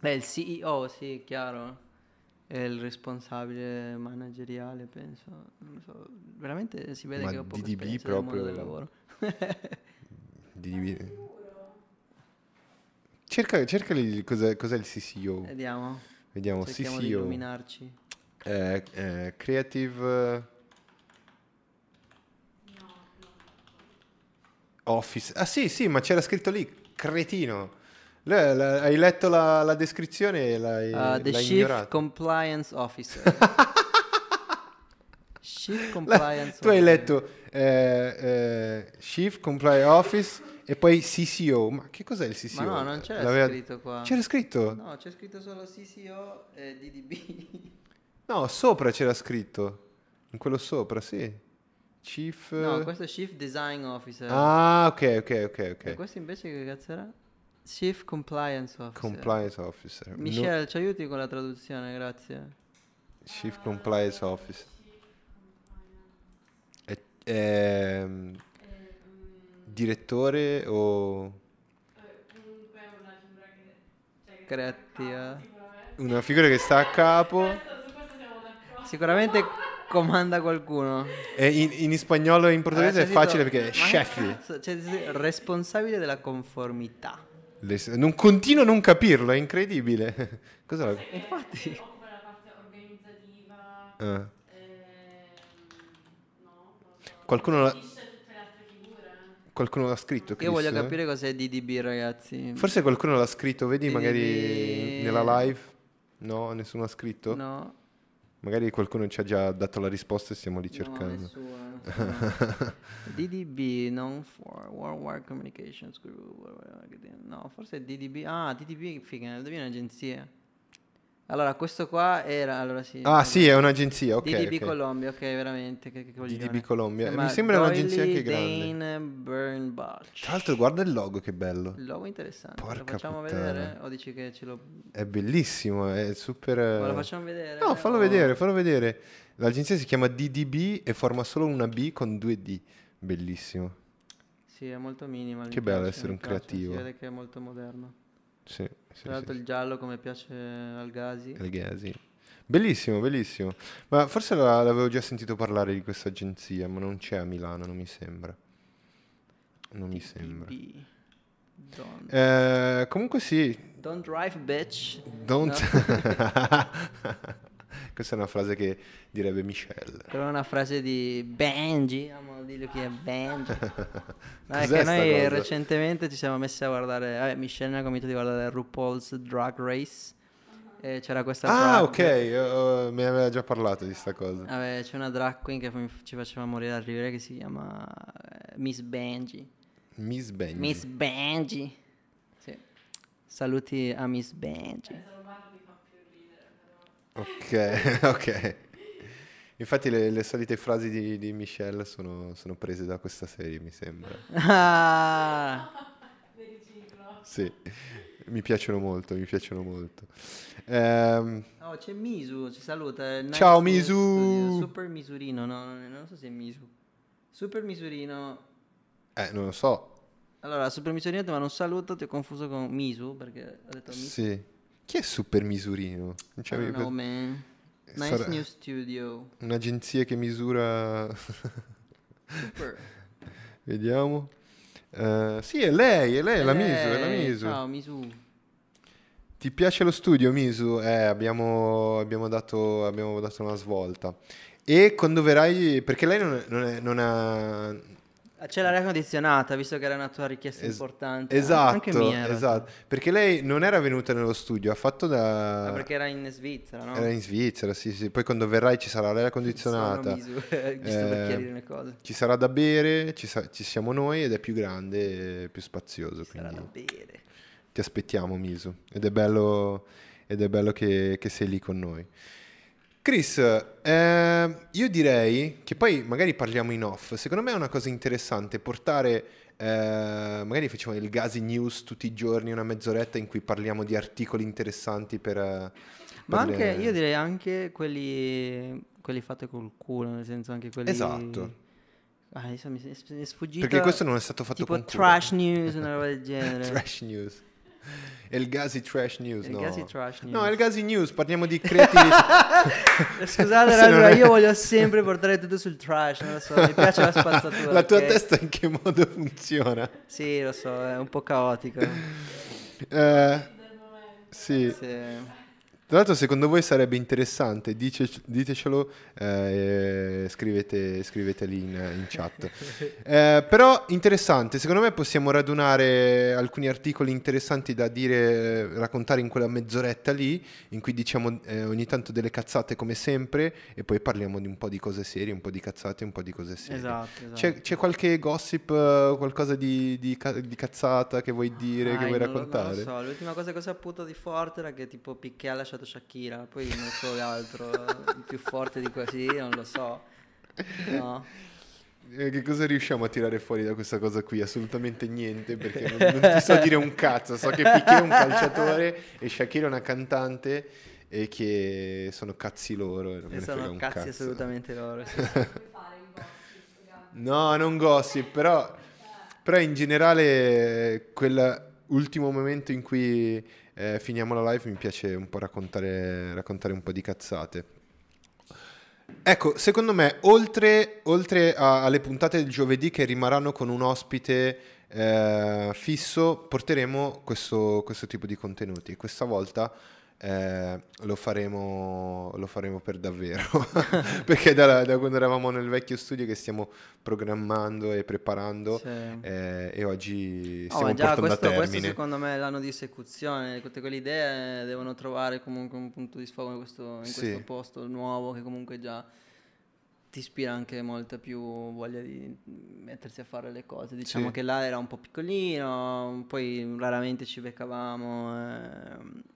[SPEAKER 2] Beh, il CEO, sì, chiaro. È il responsabile manageriale, penso. So. Veramente si vede
[SPEAKER 1] Ma
[SPEAKER 2] che ho poca
[SPEAKER 1] DDB proprio-
[SPEAKER 2] del lavoro.
[SPEAKER 1] DDB. Cerca, cercali cos'è, cos'è il CCO.
[SPEAKER 2] Vediamo.
[SPEAKER 1] Vediamo,
[SPEAKER 2] Cerchiamo di
[SPEAKER 1] CCO.
[SPEAKER 2] illuminarci.
[SPEAKER 1] Eh, eh, creative Office. Ah sì, sì, ma c'era scritto lì, cretino. Lei- la- hai letto la, la descrizione e l'hai,
[SPEAKER 2] Uh, the
[SPEAKER 1] l'hai
[SPEAKER 2] Chief
[SPEAKER 1] ignorata.
[SPEAKER 2] Compliance Officer. Chief Compliance
[SPEAKER 1] Tu hai letto eh, eh, Chief Compliance Office e poi CCO. Ma che cos'è il CCO?
[SPEAKER 2] Ma no, non c'era
[SPEAKER 1] L'aveva-
[SPEAKER 2] scritto qua.
[SPEAKER 1] C'era scritto?
[SPEAKER 2] No, c'è scritto solo CCO e DDB.
[SPEAKER 1] No, sopra c'era scritto. In quello sopra, sì. Chief...
[SPEAKER 2] no, questo è Chief Design Officer.
[SPEAKER 1] Ah, ok, ok, ok,
[SPEAKER 2] E
[SPEAKER 1] ok.
[SPEAKER 2] questo invece che cazzo era? Chief Compliance Officer.
[SPEAKER 1] Compliance Officer. No-
[SPEAKER 2] Michelle, ci aiuti con la traduzione, grazie.
[SPEAKER 1] Chief Compliance Officer. È, ehm, direttore o
[SPEAKER 3] è
[SPEAKER 2] Creativa.
[SPEAKER 1] una figura che sta a capo?
[SPEAKER 2] Sicuramente comanda qualcuno.
[SPEAKER 1] E in, in spagnolo e in portoghese è
[SPEAKER 2] Avete
[SPEAKER 1] facile
[SPEAKER 2] sentito-
[SPEAKER 1] perché
[SPEAKER 2] che
[SPEAKER 1] chef.
[SPEAKER 2] Cioè, responsabile della conformità.
[SPEAKER 1] Le- non continuo a non capirlo, è incredibile. Cosa la...
[SPEAKER 2] Infatti.
[SPEAKER 3] si occupa della parte organizzativa.
[SPEAKER 1] Ah.
[SPEAKER 3] ehm, no,
[SPEAKER 1] Qualcuno l'ha-
[SPEAKER 3] gestisce tutte le altre figure.
[SPEAKER 1] Qualcuno l'ha scritto?
[SPEAKER 2] Io voglio
[SPEAKER 1] Chris?
[SPEAKER 2] capire cos'è DDB, ragazzi.
[SPEAKER 1] Forse qualcuno l'ha scritto, vedi
[SPEAKER 2] Devi-
[SPEAKER 1] magari nella live? No, nessuno ha scritto?
[SPEAKER 2] No,
[SPEAKER 1] Magari qualcuno ci ha già dato la risposta e stiamo lì
[SPEAKER 2] no,
[SPEAKER 1] cercando.
[SPEAKER 2] nessuno, nessuno. DDB, non for Worldwide Communications Group. No, forse è DDB. Ah, DDB, figa, devi un'agenzia. Allora, questo qua era... Allora sì.
[SPEAKER 1] Ah, sì, è un'agenzia, ok.
[SPEAKER 2] DDB
[SPEAKER 1] ok.
[SPEAKER 2] Colombia, ok, veramente. Che, che.
[SPEAKER 1] DDB Colombia. Mi sembra un'agenzia
[SPEAKER 2] Doily
[SPEAKER 1] anche grande.
[SPEAKER 2] Dane Bernbach.
[SPEAKER 1] Tra l'altro, guarda il logo, che bello.
[SPEAKER 2] Il logo interessante.
[SPEAKER 1] Porca
[SPEAKER 2] lo facciamo
[SPEAKER 1] puttana.
[SPEAKER 2] vedere? O dici che ce lo...
[SPEAKER 1] È bellissimo, è super...
[SPEAKER 2] Ma lo facciamo vedere?
[SPEAKER 1] No, fallo
[SPEAKER 2] O-
[SPEAKER 1] vedere, fallo vedere. L'agenzia si chiama DDB e forma solo una B con due D. Bellissimo.
[SPEAKER 2] Sì, è molto minimal.
[SPEAKER 1] Che bello
[SPEAKER 2] piace,
[SPEAKER 1] essere un
[SPEAKER 2] piace,
[SPEAKER 1] creativo.
[SPEAKER 2] Si vede che è molto moderno.
[SPEAKER 1] Sì, sì,
[SPEAKER 2] Tra l'altro
[SPEAKER 1] sì.
[SPEAKER 2] il giallo come piace al Gazi.
[SPEAKER 1] El Ghazi. Bellissimo, bellissimo. Ma forse la- l'avevo già sentito parlare di questa agenzia, ma non c'è a Milano, non mi sembra. Non mi sembra.
[SPEAKER 2] Don't,
[SPEAKER 1] Eh, comunque sì,
[SPEAKER 2] don't drive, bitch.
[SPEAKER 1] don't... Questa è una frase che direbbe Michelle.
[SPEAKER 2] Però è una frase di Benji, amo dirlo chi è Benji. No, è che noi
[SPEAKER 1] cosa?
[SPEAKER 2] recentemente ci siamo messi a guardare, vabbè, Michelle mi ha convinto di guardare RuPaul's Drag Race e c'era questa
[SPEAKER 1] Ah,
[SPEAKER 2] drag-
[SPEAKER 1] ok, eh, mi aveva già parlato di sta cosa.
[SPEAKER 2] Vabbè, c'è una drag queen che ci faceva morire da ridere che si chiama eh, Miss Benji.
[SPEAKER 1] Miss Benji.
[SPEAKER 2] Miss Benji. Sì. Saluti a Miss Benji.
[SPEAKER 1] Ok, ok. Infatti le, le solite frasi di, di Michelle sono, sono prese da questa serie, mi sembra.
[SPEAKER 2] Ah,
[SPEAKER 1] Sì, mi piacciono molto, mi piacciono molto. Ehm,
[SPEAKER 2] oh, c'è Misu, ci saluta. Nice
[SPEAKER 1] Ciao, Misu.
[SPEAKER 2] Super Misurino, no, non, non so se è Misu. Super Misurino.
[SPEAKER 1] eh, non lo so.
[SPEAKER 2] Allora, Super Misurino ti manda un saluto, ti ho confuso con Misu perché ho detto Misu.
[SPEAKER 1] Sì. Chi è Super Misurino? Non
[SPEAKER 2] I
[SPEAKER 1] c'avevi
[SPEAKER 2] don't know, man. Nice
[SPEAKER 1] Sarà-
[SPEAKER 2] new studio.
[SPEAKER 1] Un'agenzia che misura...
[SPEAKER 2] Super.
[SPEAKER 1] Vediamo. Eh, sì, è lei, è lei, è la Misu, è la
[SPEAKER 2] Eh,
[SPEAKER 1] Misu.
[SPEAKER 2] Ciao, Misu.
[SPEAKER 1] Ti piace lo studio, Misu? Eh, abbiamo, abbiamo dato, abbiamo dato una svolta. E quando verrai, perché lei non, non è- non ha...
[SPEAKER 2] C'è l'aria condizionata, visto che era una tua richiesta
[SPEAKER 1] Es-
[SPEAKER 2] importante.
[SPEAKER 1] Esatto,
[SPEAKER 2] Anche mia,
[SPEAKER 1] esatto. Perché lei non era venuta nello studio, ha fatto da...
[SPEAKER 2] Ah, perché era in Svizzera, no?
[SPEAKER 1] Era in Svizzera, sì, sì. Poi quando verrai ci sarà l'aria condizionata.
[SPEAKER 2] Sono Misu, giusto per
[SPEAKER 1] Eh,
[SPEAKER 2] chiarire le cose.
[SPEAKER 1] Ci sarà da bere, ci, sa- ci siamo noi ed è più grande e più spazioso.
[SPEAKER 2] Sarà
[SPEAKER 1] Quindi
[SPEAKER 2] da bere.
[SPEAKER 1] ti aspettiamo, Misu. Ed è bello, ed è bello che, che sei lì con noi. Chris, eh, io direi che poi magari parliamo in off. Secondo me è una cosa interessante portare, eh, magari facciamo il Gazi News tutti i giorni, una mezz'oretta in cui parliamo di articoli interessanti per... eh,
[SPEAKER 2] Ma
[SPEAKER 1] per
[SPEAKER 2] anche,
[SPEAKER 1] le-
[SPEAKER 2] io direi anche quelli, quelli fatti col culo, nel senso anche quelli...
[SPEAKER 1] Esatto.
[SPEAKER 2] Ah, mi è sfuggito...
[SPEAKER 1] Perché questo non è stato fatto
[SPEAKER 2] Tipo
[SPEAKER 1] con cura.
[SPEAKER 2] trash news, una roba del genere.
[SPEAKER 1] Trash News. El Gazi Trash News,
[SPEAKER 2] Il
[SPEAKER 1] no.
[SPEAKER 2] Gazi Trash News.
[SPEAKER 1] No, El Gazi News, parliamo di creatività.
[SPEAKER 2] Scusate, raga,
[SPEAKER 1] non è-
[SPEAKER 2] io voglio sempre portare tutto sul trash, non lo so, mi piace la spazzatura.
[SPEAKER 1] La tua
[SPEAKER 2] ok?
[SPEAKER 1] testa in che modo funziona?
[SPEAKER 2] Sì, lo so, è un po' caotico.
[SPEAKER 1] Eh, sì.
[SPEAKER 2] Sì.
[SPEAKER 1] Tra l'altro, secondo voi sarebbe interessante? Dice- ditecelo, eh, scrivete, scrivete lì in, in chat. Eh, però interessante, secondo me possiamo radunare alcuni articoli interessanti da dire, raccontare in quella mezz'oretta lì, in cui diciamo eh, ogni tanto delle cazzate come sempre e poi parliamo di un po' di cose serie, un po' di cazzate un po' di cose serie.
[SPEAKER 2] Esatto, esatto.
[SPEAKER 1] C'è, c'è qualche gossip, eh, qualcosa di, di di cazzata che vuoi dire, che
[SPEAKER 2] Dai,
[SPEAKER 1] vuoi
[SPEAKER 2] non lo-
[SPEAKER 1] raccontare?
[SPEAKER 2] Non lo so, l'ultima cosa che ho saputo di forte era che tipo Picché ha lasciato Shakira, poi non so altro, più forte di così, non lo so. No.
[SPEAKER 1] Eh, Che cosa riusciamo a tirare fuori da questa cosa qui? Assolutamente niente, perché non, non ti so dire un cazzo. So che Piqué è un calciatore e Shakira è una cantante e che sono cazzi loro. E
[SPEAKER 2] E sono cazzi
[SPEAKER 1] cazzo.
[SPEAKER 2] assolutamente loro. sì.
[SPEAKER 1] No, non gossip, però, però in generale quell'ultimo momento in cui eh, finiamo la live mi piace un po' raccontare, raccontare un po' di cazzate. Ecco, secondo me, oltre, oltre a- alle puntate del giovedì che rimarranno con un ospite eh, fisso, porteremo questo, questo tipo di contenuti. Questa volta eh, lo, faremo, lo faremo per davvero, perché da, da quando eravamo nel vecchio studio che stiamo programmando e preparando
[SPEAKER 2] Sì.
[SPEAKER 1] eh, e oggi
[SPEAKER 2] Oh,
[SPEAKER 1] stiamo
[SPEAKER 2] ma già questo, questo secondo me è l'anno di esecuzione, tutte quelle idee devono trovare comunque un punto di sfogo in questo, in
[SPEAKER 1] Sì.
[SPEAKER 2] questo posto nuovo che comunque già ti ispira anche molta più voglia di mettersi a fare le cose. Diciamo
[SPEAKER 1] Sì.
[SPEAKER 2] che là era un po' piccolino, poi raramente ci beccavamo. Eh,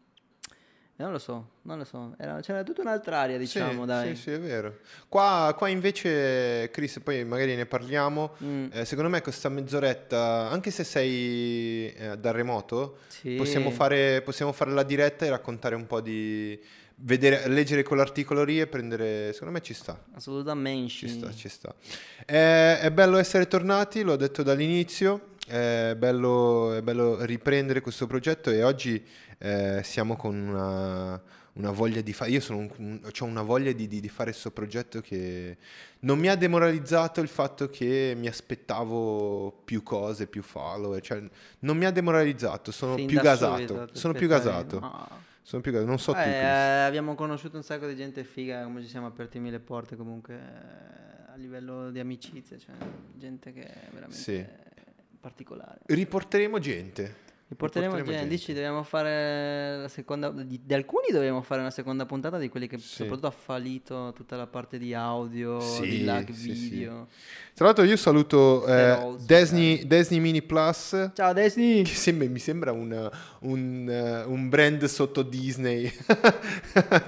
[SPEAKER 2] non lo so, non lo so. Era- c'era tutta un'altra area, diciamo,
[SPEAKER 1] sì,
[SPEAKER 2] dai.
[SPEAKER 1] Sì, sì, è vero. Qua, qua invece, Chris, poi magari ne parliamo.
[SPEAKER 2] Mm,
[SPEAKER 1] eh, secondo me questa mezz'oretta, anche se sei eh, da remoto,
[SPEAKER 2] sì.
[SPEAKER 1] possiamo, fare, possiamo fare la diretta e raccontare un po' di... Vedere, leggere quell'articolo lì e prendere... Secondo me ci sta.
[SPEAKER 2] Assolutamente.
[SPEAKER 1] Ci sta, ci sta. È, è bello essere tornati, l'ho detto dall'inizio, è bello, è bello riprendere questo progetto e oggi eh, siamo con una, una voglia di fare, io sono un- ho una voglia di, di- di fare questo progetto che non mi ha demoralizzato il fatto che mi aspettavo più cose, più follower, cioè non mi ha demoralizzato, sono
[SPEAKER 2] Fin
[SPEAKER 1] più gasato,
[SPEAKER 2] subito
[SPEAKER 1] sono più gasato,
[SPEAKER 2] Ah.
[SPEAKER 1] sono più gasato, non so tu
[SPEAKER 2] Eh, abbiamo conosciuto un sacco di gente figa, come ci siamo aperti mille porte comunque eh, a livello di amicizia, cioè gente che è veramente
[SPEAKER 1] Sì.
[SPEAKER 2] particolare.
[SPEAKER 1] Riporteremo gente.
[SPEAKER 2] Riporteremo
[SPEAKER 1] Riporteremo
[SPEAKER 2] gente, dici, dobbiamo fare la seconda, di, di alcuni dobbiamo fare una seconda puntata di quelli che
[SPEAKER 1] Sì.
[SPEAKER 2] soprattutto ha fallito tutta la parte di audio,
[SPEAKER 1] Sì,
[SPEAKER 2] di lag
[SPEAKER 1] sì, sì. Tra l'altro io saluto eh, Disney, Disney Mini Plus,
[SPEAKER 2] Ciao Disney!
[SPEAKER 1] che sembra- mi sembra un, un, eh, un brand sotto Disney.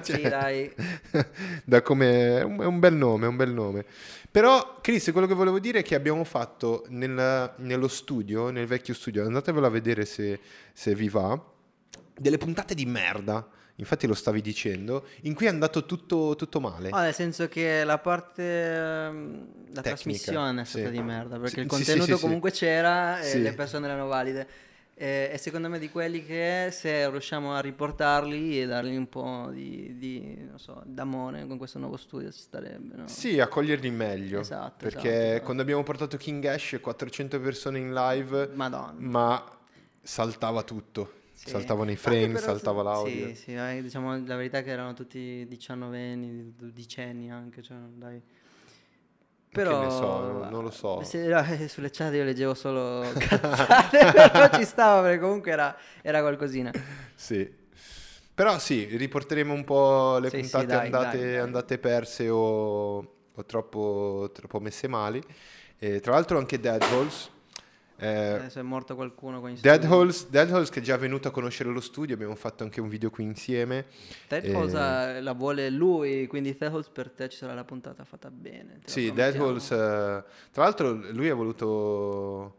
[SPEAKER 2] Sì,
[SPEAKER 1] Cioè,
[SPEAKER 2] dai.
[SPEAKER 1] da come, è un, bel nome, è un bel nome. Però, Chris, quello che volevo dire è che abbiamo fatto nel- nello studio, nel vecchio studio, andatevelo a vedere se, se vi va, delle puntate di merda, infatti lo stavi dicendo, in cui è andato tutto, tutto male.
[SPEAKER 2] Ah, nel senso che la parte, ehm, la
[SPEAKER 1] Tecnica,
[SPEAKER 2] trasmissione è stata
[SPEAKER 1] sì.
[SPEAKER 2] di merda, perché
[SPEAKER 1] Sì,
[SPEAKER 2] il contenuto
[SPEAKER 1] sì,
[SPEAKER 2] comunque c'era e le persone erano valide. E, e secondo me di quelli che se riusciamo a riportarli e dargli un po' di, di, non so, d'amore con questo nuovo studio ci starebbe, no?
[SPEAKER 1] Sì, accoglierli meglio.
[SPEAKER 2] Esatto,
[SPEAKER 1] Perché
[SPEAKER 2] esatto, esatto.
[SPEAKER 1] quando abbiamo portato King Ash, 400 persone in live,
[SPEAKER 2] Madonna.
[SPEAKER 1] ma saltava tutto.
[SPEAKER 2] Sì.
[SPEAKER 1] Saltavano i frame, saltava l'audio.
[SPEAKER 2] Sì, sì, eh, diciamo la verità è che erano tutti diciannovenni, dodicenni anche, cioè, dai. Però
[SPEAKER 1] ne so, non- non lo so.
[SPEAKER 2] se- eh, sulle chat io leggevo solo cazzate, però ci stava perché comunque era, era qualcosina.
[SPEAKER 1] Sì. Però sì, riporteremo un po' le
[SPEAKER 2] Sì, sì,
[SPEAKER 1] puntate
[SPEAKER 2] dai,
[SPEAKER 1] andate,
[SPEAKER 2] dai, dai.
[SPEAKER 1] andate perse o, o troppo, troppo messe male. E tra l'altro anche Dead Holes. Eh,
[SPEAKER 2] Adesso è morto qualcuno qua in
[SPEAKER 1] Dead. Holes, Dead Holes che è già venuto a conoscere lo studio, abbiamo fatto anche un video qui insieme.
[SPEAKER 2] Dead
[SPEAKER 1] Eh,
[SPEAKER 2] Holes ha- la vuole lui, quindi Dead Holes per te ci sarà la puntata fatta bene.
[SPEAKER 1] Sì, Dead. Holes, eh, tra l'altro lui ha voluto,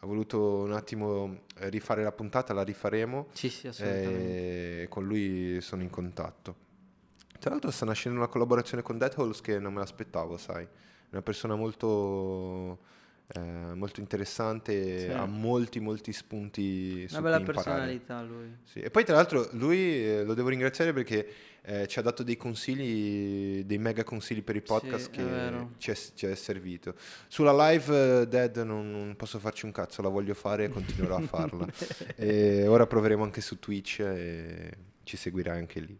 [SPEAKER 1] ha voluto un attimo eh, rifare la puntata, la rifaremo.
[SPEAKER 2] Sì, sì, assolutamente.
[SPEAKER 1] e con lui sono in contatto. Tra l'altro sta nascendo una collaborazione con Dead Holes che non me l'aspettavo, sai. È una persona molto, eh, molto interessante,
[SPEAKER 2] Sì.
[SPEAKER 1] ha molti molti spunti su
[SPEAKER 2] Una bella personalità lui.
[SPEAKER 1] Sì, E poi tra l'altro lui eh, lo devo ringraziare perché eh, ci ha dato dei consigli, dei mega consigli per i podcast
[SPEAKER 2] Sì,
[SPEAKER 1] che ci è, ci è servito. Sulla live eh, Dead non, non posso farci un cazzo, la voglio fare e continuerò a farla. e ora proveremo anche su Twitch e ci seguirà anche lì.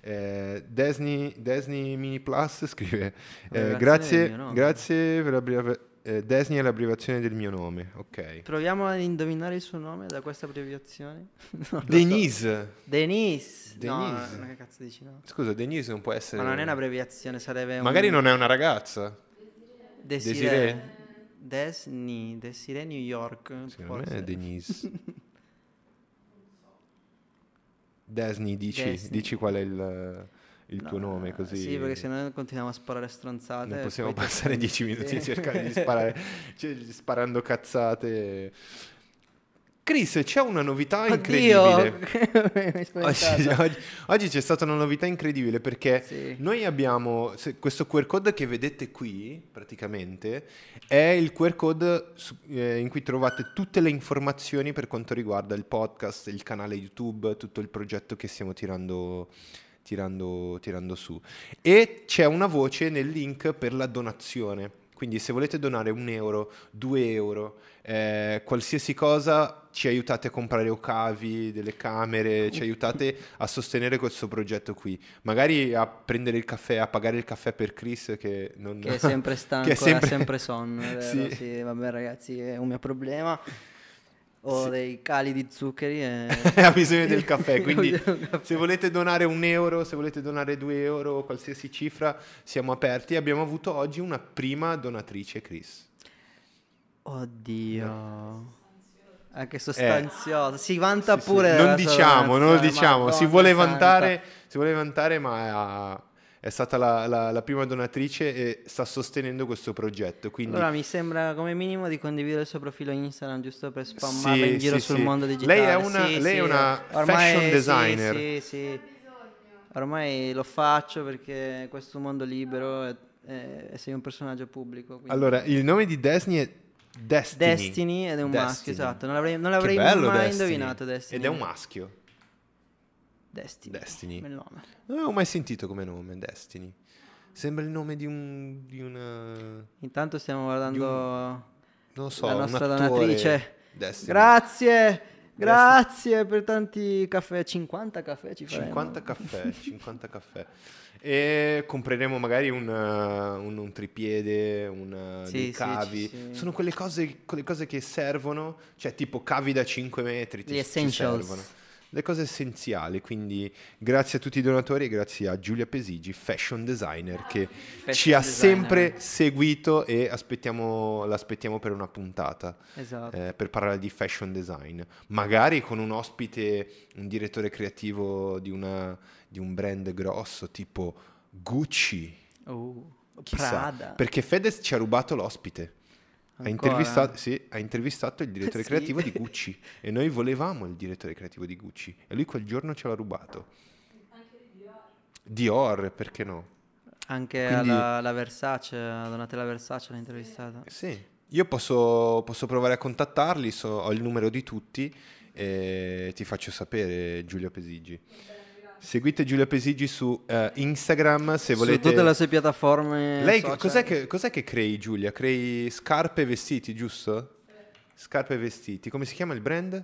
[SPEAKER 1] Eh, Desni, Desni Mini Plus scrive eh, grazie,
[SPEAKER 2] nome."
[SPEAKER 1] grazie per l'abbrevi- eh, Desni è l'abbreviazione del mio nome, ok.
[SPEAKER 2] Proviamo a indovinare il suo nome da questa abbreviazione. Lo so.
[SPEAKER 1] Denise.
[SPEAKER 2] Denise. No,
[SPEAKER 1] Denise.
[SPEAKER 2] che cazzo dici no?
[SPEAKER 1] Scusa, Denise non può essere...
[SPEAKER 2] Ma non è un'abbreviazione, sarebbe un...
[SPEAKER 1] Magari non è una ragazza.
[SPEAKER 2] Desiree.
[SPEAKER 1] Desiree?
[SPEAKER 2] Desni, Desiree New York.
[SPEAKER 1] Secondo me
[SPEAKER 2] forse.
[SPEAKER 1] è Denise. Desni, dici,
[SPEAKER 2] Desni.
[SPEAKER 1] dici qual è il, il tuo
[SPEAKER 2] No,
[SPEAKER 1] nome così.
[SPEAKER 2] Sì, perché se no continuiamo a sparare stronzate.
[SPEAKER 1] Non possiamo passare dieci minuti
[SPEAKER 2] Sì.
[SPEAKER 1] a cercare di sparare, cioè, sparando cazzate. Chris, c'è una novità
[SPEAKER 2] Oddio!
[SPEAKER 1] incredibile. Oggi,
[SPEAKER 2] spaventato.
[SPEAKER 1] oggi- oggi c'è stata una novità incredibile perché
[SPEAKER 2] Sì.
[SPEAKER 1] noi abbiamo se- questo QR code che vedete qui, praticamente, è il QR code su- eh, in cui trovate tutte le informazioni per quanto riguarda il podcast, il canale YouTube, tutto il progetto che stiamo tirando, tirando, tirando su. E c'è una voce nel link per la donazione. Quindi se volete donare un euro, due euro, eh, qualsiasi cosa, ci aiutate a comprare ocavi, delle camere, ci aiutate a sostenere questo progetto qui. Magari a prendere il caffè, a pagare il caffè per Chris che non...
[SPEAKER 2] Che è sempre stanco,
[SPEAKER 1] che è sempre-
[SPEAKER 2] ha sempre sonno, vero?
[SPEAKER 1] Sì.
[SPEAKER 2] Sì. vabbè ragazzi, è un mio problema. Ho dei cali di zuccheri e...
[SPEAKER 1] ha bisogno del caffè, quindi
[SPEAKER 2] caffè.
[SPEAKER 1] se volete donare un euro, se volete donare due euro, qualsiasi cifra, siamo aperti. Abbiamo avuto oggi una prima donatrice, Chris.
[SPEAKER 2] Oddio. Anche sostanziosa. Si vanta
[SPEAKER 1] Sì, sì.
[SPEAKER 2] pure
[SPEAKER 1] Non
[SPEAKER 2] della
[SPEAKER 1] diciamo, non lo diciamo. Si vuole vantare, si vuole vantare, ma è, stata la, la- la prima donatrice e sta sostenendo questo progetto. Quindi
[SPEAKER 2] Allora mi sembra come minimo di condividere il suo profilo Instagram giusto per spammarlo
[SPEAKER 1] Sì,
[SPEAKER 2] in giro
[SPEAKER 1] sì,
[SPEAKER 2] sul
[SPEAKER 1] sì.
[SPEAKER 2] mondo digitale.
[SPEAKER 1] Lei è una- lei è una fashion designer.
[SPEAKER 2] Sì, sì. Ormai lo faccio perché questo mondo libero è- è- sei un personaggio pubblico. quindi-
[SPEAKER 1] Allora, il nome di Destiny è Destiny.
[SPEAKER 2] Destiny ed è un maschio,
[SPEAKER 1] Destiny.
[SPEAKER 2] esatto. Non l'avrei, non l'avrei mai
[SPEAKER 1] Destiny.
[SPEAKER 2] indovinato Destiny.
[SPEAKER 1] Ed è un maschio.
[SPEAKER 2] Destiny.
[SPEAKER 1] Destiny.
[SPEAKER 2] Bel nome.
[SPEAKER 1] Non avevo mai sentito come nome, Destiny. Sembra il nome di un... Di una...
[SPEAKER 2] Intanto stiamo guardando
[SPEAKER 1] Non lo so,
[SPEAKER 2] la
[SPEAKER 1] un
[SPEAKER 2] nostra donatrice.
[SPEAKER 1] Destiny.
[SPEAKER 2] Grazie, grazie per tanti caffè. 50 caffè ci faremo.
[SPEAKER 1] 50 caffè, 50 caffè. E compreremo magari un, un, un tripiede, un, uh,
[SPEAKER 2] Sì,
[SPEAKER 1] dei
[SPEAKER 2] sì,
[SPEAKER 1] cavi.
[SPEAKER 2] ci- sì.
[SPEAKER 1] Sono quelle cose, quelle cose che servono, cioè tipo cavi da 5 metri. ti-
[SPEAKER 2] Gli
[SPEAKER 1] ci
[SPEAKER 2] essentials.
[SPEAKER 1] servono. Le cose essenziali, quindi grazie a tutti i donatori e grazie a Giulia Pesigi, fashion designer, che ci ha
[SPEAKER 2] designer.
[SPEAKER 1] sempre seguito e aspettiamo, l'aspettiamo per una puntata
[SPEAKER 2] Esatto.
[SPEAKER 1] eh, per parlare di fashion design, magari con un ospite, un direttore creativo di, una- di un brand grosso tipo Gucci,
[SPEAKER 2] Uh,
[SPEAKER 1] chissà,
[SPEAKER 2] Prada.
[SPEAKER 1] perché Fedez ci ha rubato l'ospite. Ha intervistato, sì, ha intervistato il direttore
[SPEAKER 2] Sì.
[SPEAKER 1] creativo di Gucci e noi volevamo il direttore creativo di Gucci e lui quel giorno ce l'ha rubato. Dior, perché no?
[SPEAKER 2] Anche
[SPEAKER 1] Quindi-
[SPEAKER 2] alla, la Versace, a Donatella Versace l'ha intervistata.
[SPEAKER 1] Sì, io posso, posso provare a contattarli, so- ho il numero di tutti e ti faccio sapere Giulia Pesigi. Seguite Giulia Pesigi su eh, Instagram se
[SPEAKER 2] Su
[SPEAKER 1] volete.
[SPEAKER 2] tutte le sue piattaforme
[SPEAKER 1] Lei cos'è che, cos'è che crei Giulia? Crei scarpe e vestiti, giusto? Scarpe e vestiti. Come si chiama il brand?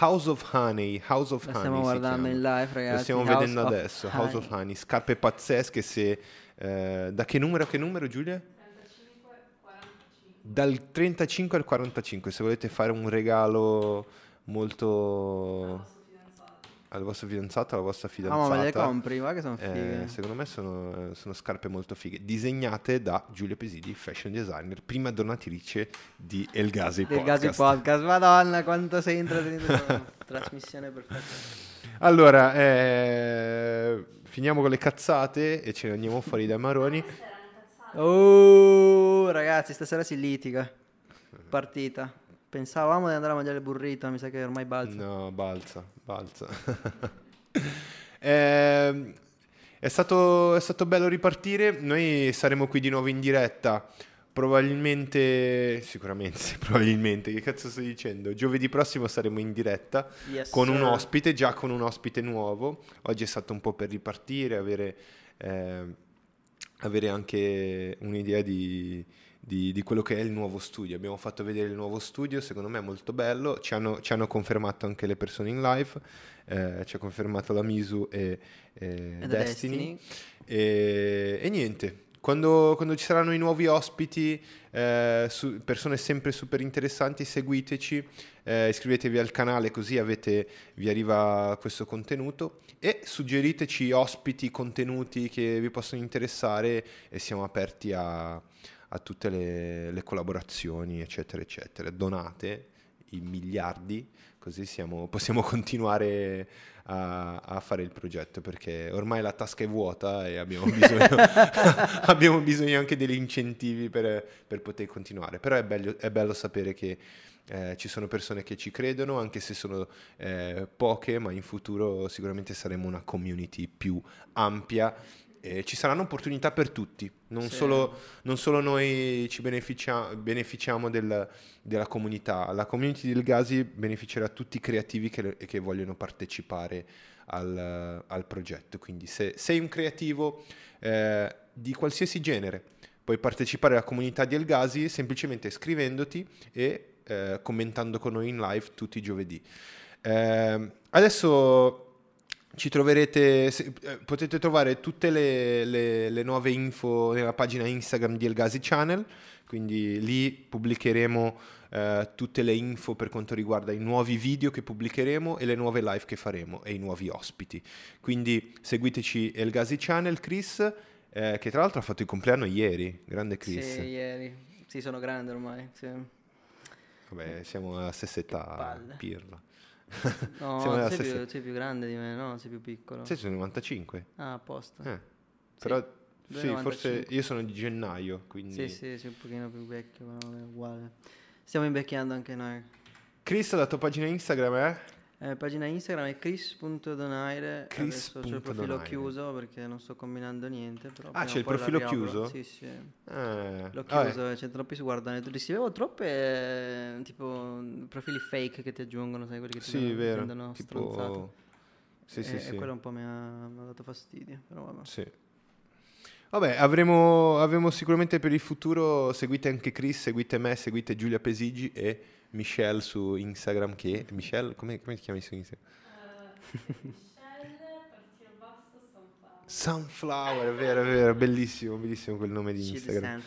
[SPEAKER 1] House of Honey. House of
[SPEAKER 2] La
[SPEAKER 1] Honey.
[SPEAKER 2] stiamo guardando in live, ragazzi.
[SPEAKER 1] Lo stiamo
[SPEAKER 2] House
[SPEAKER 1] vedendo adesso. House of
[SPEAKER 2] Honey.
[SPEAKER 1] Honey. Scarpe pazzesche. Se, eh, da che numero a che numero, Giulia?
[SPEAKER 3] 35, 45.
[SPEAKER 1] Dal 35 al 45. Se volete fare un regalo molto al vostro fidanzato, alla vostra
[SPEAKER 2] Ah,
[SPEAKER 1] fidanzata.
[SPEAKER 2] ma me le compri, guarda che sono
[SPEAKER 1] Eh,
[SPEAKER 2] fighe.
[SPEAKER 1] secondo me sono, sono scarpe molto fighe, disegnate da Giulia Pesidi, fashion designer, prima donatrice di El Gazi
[SPEAKER 2] Del
[SPEAKER 1] Podcast.
[SPEAKER 2] Gazi Podcast, madonna quanto sei intrattenuto. Trasmissione perfetta.
[SPEAKER 1] Allora, eh, finiamo con le cazzate e ce ne andiamo fuori dai maroni.
[SPEAKER 2] Oh, ragazzi, stasera si litiga. Partita. Pensavamo di andare a mangiare il burrito, mi sa che ormai balza.
[SPEAKER 1] No, balza, balza. Ehm, è, stato, è stato bello ripartire, noi saremo qui di nuovo in diretta, probabilmente, sicuramente, probabilmente, che cazzo sto dicendo? Giovedì prossimo saremo in diretta
[SPEAKER 2] Yes,
[SPEAKER 1] con un ospite, già con un ospite nuovo. Oggi è stato un po' per ripartire, avere, ehm, avere anche un'idea di, di- di quello che è il nuovo studio. Abbiamo fatto vedere il nuovo studio, secondo me è molto bello. Ci hanno, ci hanno confermato anche le persone in live, eh, ci ha confermato la Misu e, e
[SPEAKER 2] Ed
[SPEAKER 1] Destiny.
[SPEAKER 2] Destiny.
[SPEAKER 1] E, e niente, quando, quando ci saranno i nuovi ospiti, eh, su- persone sempre super interessanti, seguiteci, eh, iscrivetevi al canale così avete, vi arriva questo contenuto e suggeriteci ospiti, contenuti che vi possono interessare e siamo aperti a, a tutte le, le collaborazioni, eccetera, eccetera. Donate i miliardi, così siamo- possiamo continuare a, a fare il progetto perché ormai la tasca è vuota e abbiamo bisogno, abbiamo bisogno anche degli incentivi per, per poter continuare. Però è bello, è bello sapere che eh, ci sono persone che ci credono, anche se sono eh, poche, ma in futuro sicuramente saremo una community più ampia. E ci saranno opportunità per tutti, non,
[SPEAKER 2] Sì.
[SPEAKER 1] solo, non solo noi ci beneficia- beneficiamo del- della comunità, la community del Gazi beneficerà tutti i creativi che, che vogliono partecipare al, al progetto. Quindi se sei un creativo eh, di qualsiasi genere, puoi partecipare alla comunità di El Gazi semplicemente scrivendoti e eh, commentando con noi in live tutti i giovedì. Eh, adesso ci troverete, se- eh, potete trovare tutte le, le- le nuove info nella pagina Instagram di El Gazi Channel, quindi lì pubblicheremo eh, tutte le info per quanto riguarda i nuovi video che pubblicheremo e le nuove live che faremo e i nuovi ospiti. Quindi seguiteci El Gazi Channel, Chris, eh, che tra l'altro ha fatto il compleanno ieri, grande Chris.
[SPEAKER 2] Sì, ieri. Sì, sono grande ormai. sì.
[SPEAKER 1] Vabbè, siamo alla stessa età, pirla.
[SPEAKER 2] No, sei, più, sei più grande di me, no? Sei più piccolo.
[SPEAKER 1] Sei sul 95?
[SPEAKER 2] Ah, a posto.
[SPEAKER 1] Eh. Però, sì,
[SPEAKER 2] è
[SPEAKER 1] forse
[SPEAKER 2] 95.
[SPEAKER 1] io sono di gennaio, quindi...
[SPEAKER 2] Sì, sì, sei un pochino più vecchio, ma è uguale. Stiamo invecchiando anche noi.
[SPEAKER 1] Chris, la tua pagina Instagram è?
[SPEAKER 2] Eh, pagina Instagram è chris.donaire. Adesso c'ho il profilo chiuso perché non sto combinando niente. Però
[SPEAKER 1] Ah, c'è il profilo chiuso?
[SPEAKER 2] Sì, sì.
[SPEAKER 1] Eh,
[SPEAKER 2] L'ho chiuso, c'è troppi guardano. Ricevevo troppe eh, tipo profili fake che ti aggiungono, sai, quelli che ti
[SPEAKER 1] Sì,
[SPEAKER 2] danno-
[SPEAKER 1] vero.
[SPEAKER 2] rendono stronzato.
[SPEAKER 1] Tipo... Sì, sì,
[SPEAKER 2] e,
[SPEAKER 1] sì.
[SPEAKER 2] e quello un po' mi ha, mi ha dato fastidio. Però vabbè.
[SPEAKER 1] Sì. Vabbè, avremo, avremo sicuramente per il futuro, seguite anche Chris, seguite me, seguite Giulia Pesigi e Michelle su Instagram che... Michelle, come, come ti chiami su Instagram?
[SPEAKER 3] Eh, partito basso, Sunflower.
[SPEAKER 1] Sunflower, è vero, è vero, bellissimo, bellissimo quel nome di Instagram.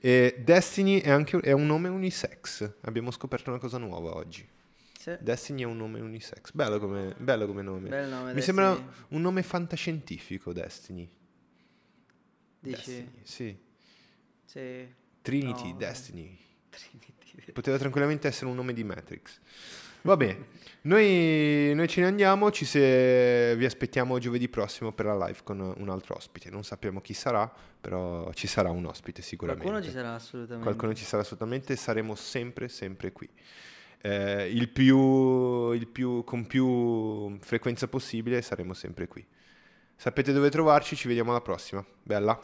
[SPEAKER 1] E Destiny è anche è un nome unisex, abbiamo scoperto una cosa nuova oggi.
[SPEAKER 2] Sì.
[SPEAKER 1] Destiny è un nome unisex, bello come, bello come nome.
[SPEAKER 2] Bel nome,
[SPEAKER 1] Mi
[SPEAKER 2] Destiny.
[SPEAKER 1] sembra un nome fantascientifico, Destiny.
[SPEAKER 2] Dici?
[SPEAKER 1] Destiny, sì.
[SPEAKER 2] Sì.
[SPEAKER 1] Trinity,
[SPEAKER 2] No.
[SPEAKER 1] Destiny.
[SPEAKER 2] Trinity.
[SPEAKER 1] Poteva tranquillamente essere un nome di Matrix. Va bene, noi, noi ce ne andiamo, ci se- vi aspettiamo giovedì prossimo per la live con un altro ospite. Non sappiamo chi sarà, però ci sarà un ospite sicuramente.
[SPEAKER 2] Qualcuno ci sarà assolutamente.
[SPEAKER 1] Qualcuno ci sarà assolutamente, saremo sempre, sempre qui. Eh, il più, il più, con più frequenza possibile saremo sempre qui. Sapete dove trovarci, ci vediamo alla prossima. Bella.